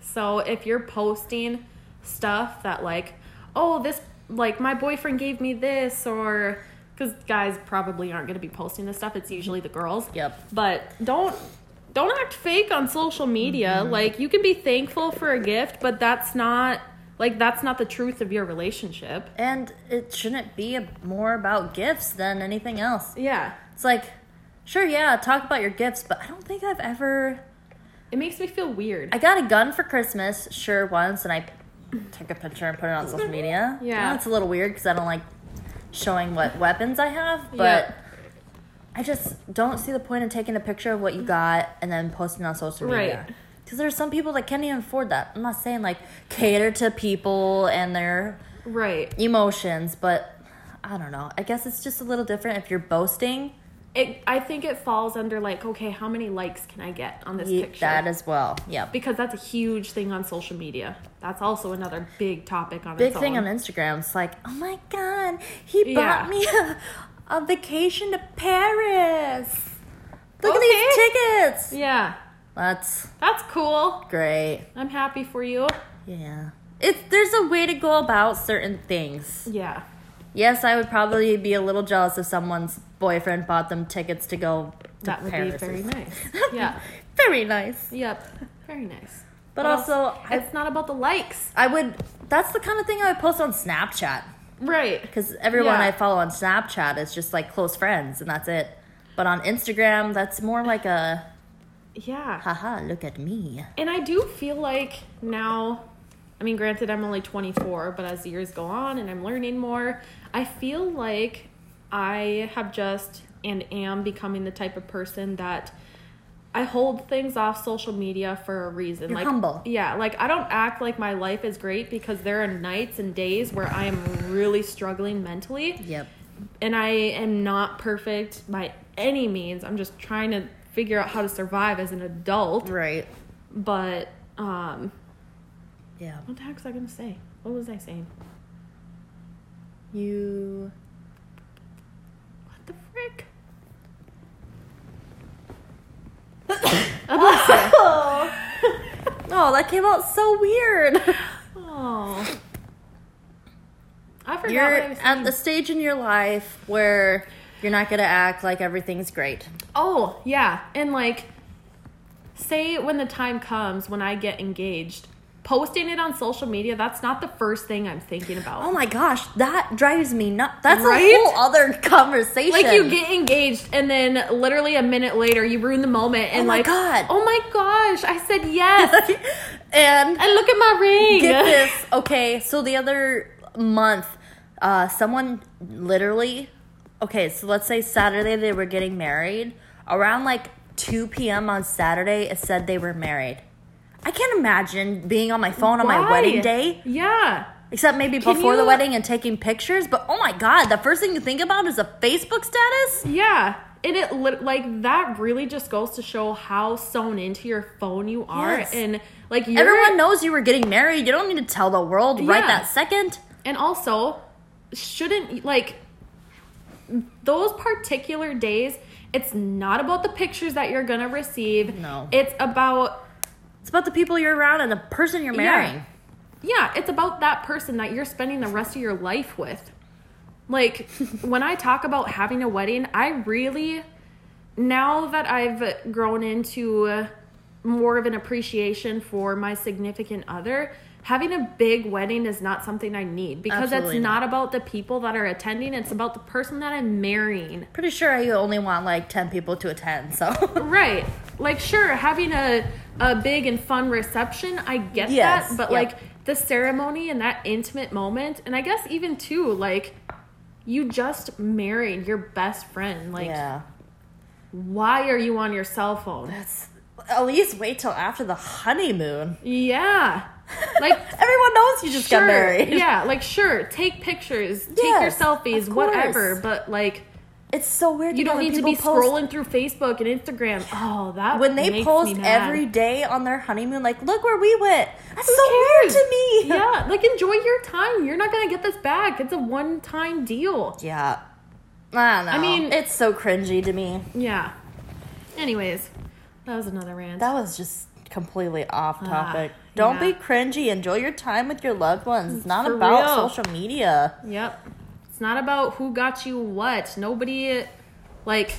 S2: So if you're posting stuff that, like, oh, this, like, my boyfriend gave me this, or because guys probably aren't going to be posting this stuff, it's usually the girls.
S1: Yep.
S2: But don't. Don't act fake on social media. Mm-hmm. Like you can be thankful for a gift, but that's not like that's not the truth of your relationship.
S1: And it shouldn't be more about gifts than anything else.
S2: Yeah.
S1: It's like, sure, yeah, talk about your gifts, but I don't think I've ever.
S2: It makes me feel weird.
S1: I got a gun for Christmas, sure, once, and I took a picture and put it on social media.
S2: Yeah.
S1: It's a little weird because I don't like showing what weapons I have, but
S2: Yeah.
S1: I just don't see the point in taking a picture of what you got and then posting on social media.
S2: Right.
S1: Because there's some people that can't even afford that. I'm not saying like cater to people and their
S2: right.
S1: emotions, but I don't know. I guess it's just a little different if you're boasting.
S2: It, I think it falls under like, okay, how many likes can I get on this
S1: Ye-
S2: picture?
S1: That as well. yeah.
S2: because that's a huge thing on social media. That's also another big topic on
S1: big thing
S2: own.
S1: on Instagram. It's like, oh my god, he
S2: Yeah.
S1: bought me a, a vacation to Paris. Look
S2: Okay.
S1: at these tickets.
S2: Yeah,
S1: That's
S2: that's cool.
S1: great.
S2: I'm happy for you.
S1: Yeah. It's there's a way to go about certain things.
S2: Yeah,
S1: Yes, I would probably be a little jealous if someone's boyfriend bought them tickets to go to
S2: that would
S1: Paris.
S2: be very nice. Yeah,
S1: Very nice.
S2: yep, very nice.
S1: But also,
S2: else?
S1: I,
S2: it's not about the likes,
S1: I would. That's the kind of thing I would post on Snapchat.
S2: right?
S1: Because everyone
S2: Yeah.
S1: I follow on Snapchat is just like close friends, and that's it. But on Instagram, that's more like a
S2: Yeah,
S1: haha, look at me.
S2: and I do feel like now. I mean, granted, I'm only 24, but as the years go on and I'm learning more, I feel like I have just and am becoming the type of person that I hold things off social media for a reason.
S1: You're
S2: like
S1: humble.
S2: Yeah, like I don't act like my life is great because there are nights and days where I am really struggling mentally
S1: Yep.
S2: and I am not perfect by any means. I'm just trying to figure out how to survive as an adult.
S1: Right.
S2: But um
S1: Yeah.
S2: what the heck was I gonna say? What was I saying?
S1: You.
S2: What the frick? Alyssa.
S1: Oh, that came out so weird.
S2: Oh. I forgot
S1: You're
S2: what I was
S1: at the stage in your life where you're not gonna act like everything's great.
S2: Oh, yeah. And like say when the time comes when I get engaged, posting it on social media, that's not the first thing I'm thinking about.
S1: Oh my gosh, that drives me nuts. That's
S2: Right?
S1: a whole other conversation.
S2: like you get engaged and then literally a minute later you ruin the moment and
S1: Oh my
S2: like
S1: God.
S2: oh my gosh i said yes
S1: and
S2: and look at my ring
S1: get this. Okay, so the other month, uh, someone literally. Okay, so let's say Saturday they were getting married. Around like 2 p.m. on Saturday, it said they were married. I can't imagine being on my phone on my wedding day.
S2: yeah
S1: Except maybe
S2: Can
S1: before the wedding and taking pictures. But oh my god, the first thing you think about is a Facebook status?
S2: yeah And it like that really just goes to show how sewn into your phone you are,
S1: Yes.
S2: and like you're,
S1: Everyone knows you were getting married. You don't need to tell the world right that second.
S2: And also, shouldn't like those particular days, it's not about the pictures that you're gonna receive.
S1: No.
S2: It's about
S1: It's about the people you're around and the person you're marrying.
S2: yeah, it's about that person that you're spending the rest of your life with. Like when I talk about having a wedding, I really now that I've grown into more of an appreciation for my significant other, having a big wedding is not something I need because
S1: Absolutely
S2: it's
S1: not.
S2: not about the people that are attending, it's about the person that I'm marrying.
S1: Pretty sure I only want like 10 people to attend, so.
S2: Right. Like sure, having a a big and fun reception, I get
S1: Yes,
S2: that, but
S1: yep.
S2: like the ceremony and that intimate moment, and I guess even too, like you just married your best friend. Like
S1: yeah.
S2: why are you on your cell phone?
S1: That's, at least wait till after the honeymoon.
S2: Yeah. Like
S1: Everyone knows you just got
S2: sure,
S1: married.
S2: Yeah, like sure, take pictures, take
S1: Yes,
S2: your selfies, whatever, but like
S1: It's so weird.
S2: you don't need to be
S1: post-
S2: scrolling through Facebook and Instagram. Oh, that
S1: When they post every day on their honeymoon, like, look where we went. That's
S2: Who
S1: so weird to me.
S2: yeah, like enjoy your time. You're not gonna get this back. It's a one time deal.
S1: Yeah. I don't know.
S2: I mean-
S1: it's so cringy to me.
S2: Yeah. Anyways, that was another rant.
S1: That was just completely off topic.
S2: Ah,
S1: Don't
S2: yeah.
S1: be cringy. Enjoy your time with your loved ones. It's not
S2: For
S1: about
S2: real.
S1: social media.
S2: yep. It's not about who got you what. Nobody, like,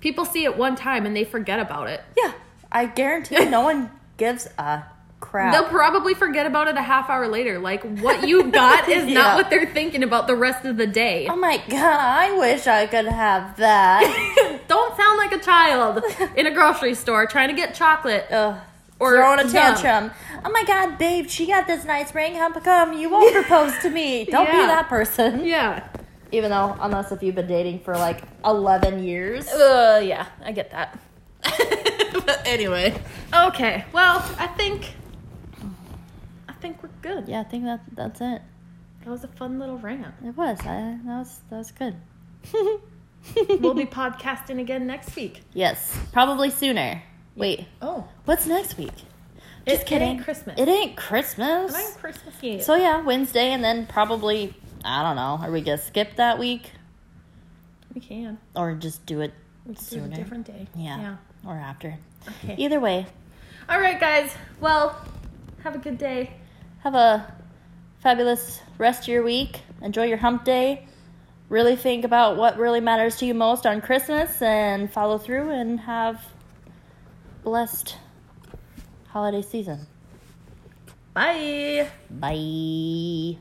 S2: people see it one time and they forget about it.
S1: Yeah. I guarantee no one gives a crap.
S2: They'll probably forget about it a half hour later. Like, what you got is
S1: Yeah.
S2: not what they're thinking about the rest of the day.
S1: Oh my god, I wish I could have that.
S2: Don't sound like a child in a grocery store trying to get chocolate.
S1: Ugh.
S2: Or
S1: throwing a tantrum. Oh my god, babe, she got this nice ring. How come you won't propose to me? Don't be that person.
S2: Yeah.
S1: Even though, unless if you've been dating for like 11 years.
S2: Uh, yeah, I get that.
S1: but anyway.
S2: Okay, well, I think I think we're good.
S1: Yeah, I think that that's it.
S2: That was a fun little rant.
S1: It was. I, that was that was good.
S2: We'll be podcasting again next week.
S1: yes, probably sooner. Wait,
S2: Oh,
S1: what's next week?
S2: it,
S1: Just
S2: it
S1: kidding.
S2: ain't Christmas.
S1: It ain't Christmas.
S2: It ain't Christmas yet.
S1: So yeah, Wednesday, and then probably I don't know. Are we gonna skip that week
S2: we can.
S1: or just do it
S2: We can do
S1: sooner?
S2: it a different day.
S1: Yeah, or after.
S2: Okay.
S1: Either way,
S2: All right, guys. Well, have a good day.
S1: have a fabulous rest of your week. Enjoy your hump day. Really think about what really matters to you most on Christmas, and follow through and have blessed holiday season.
S2: Bye.
S1: Bye.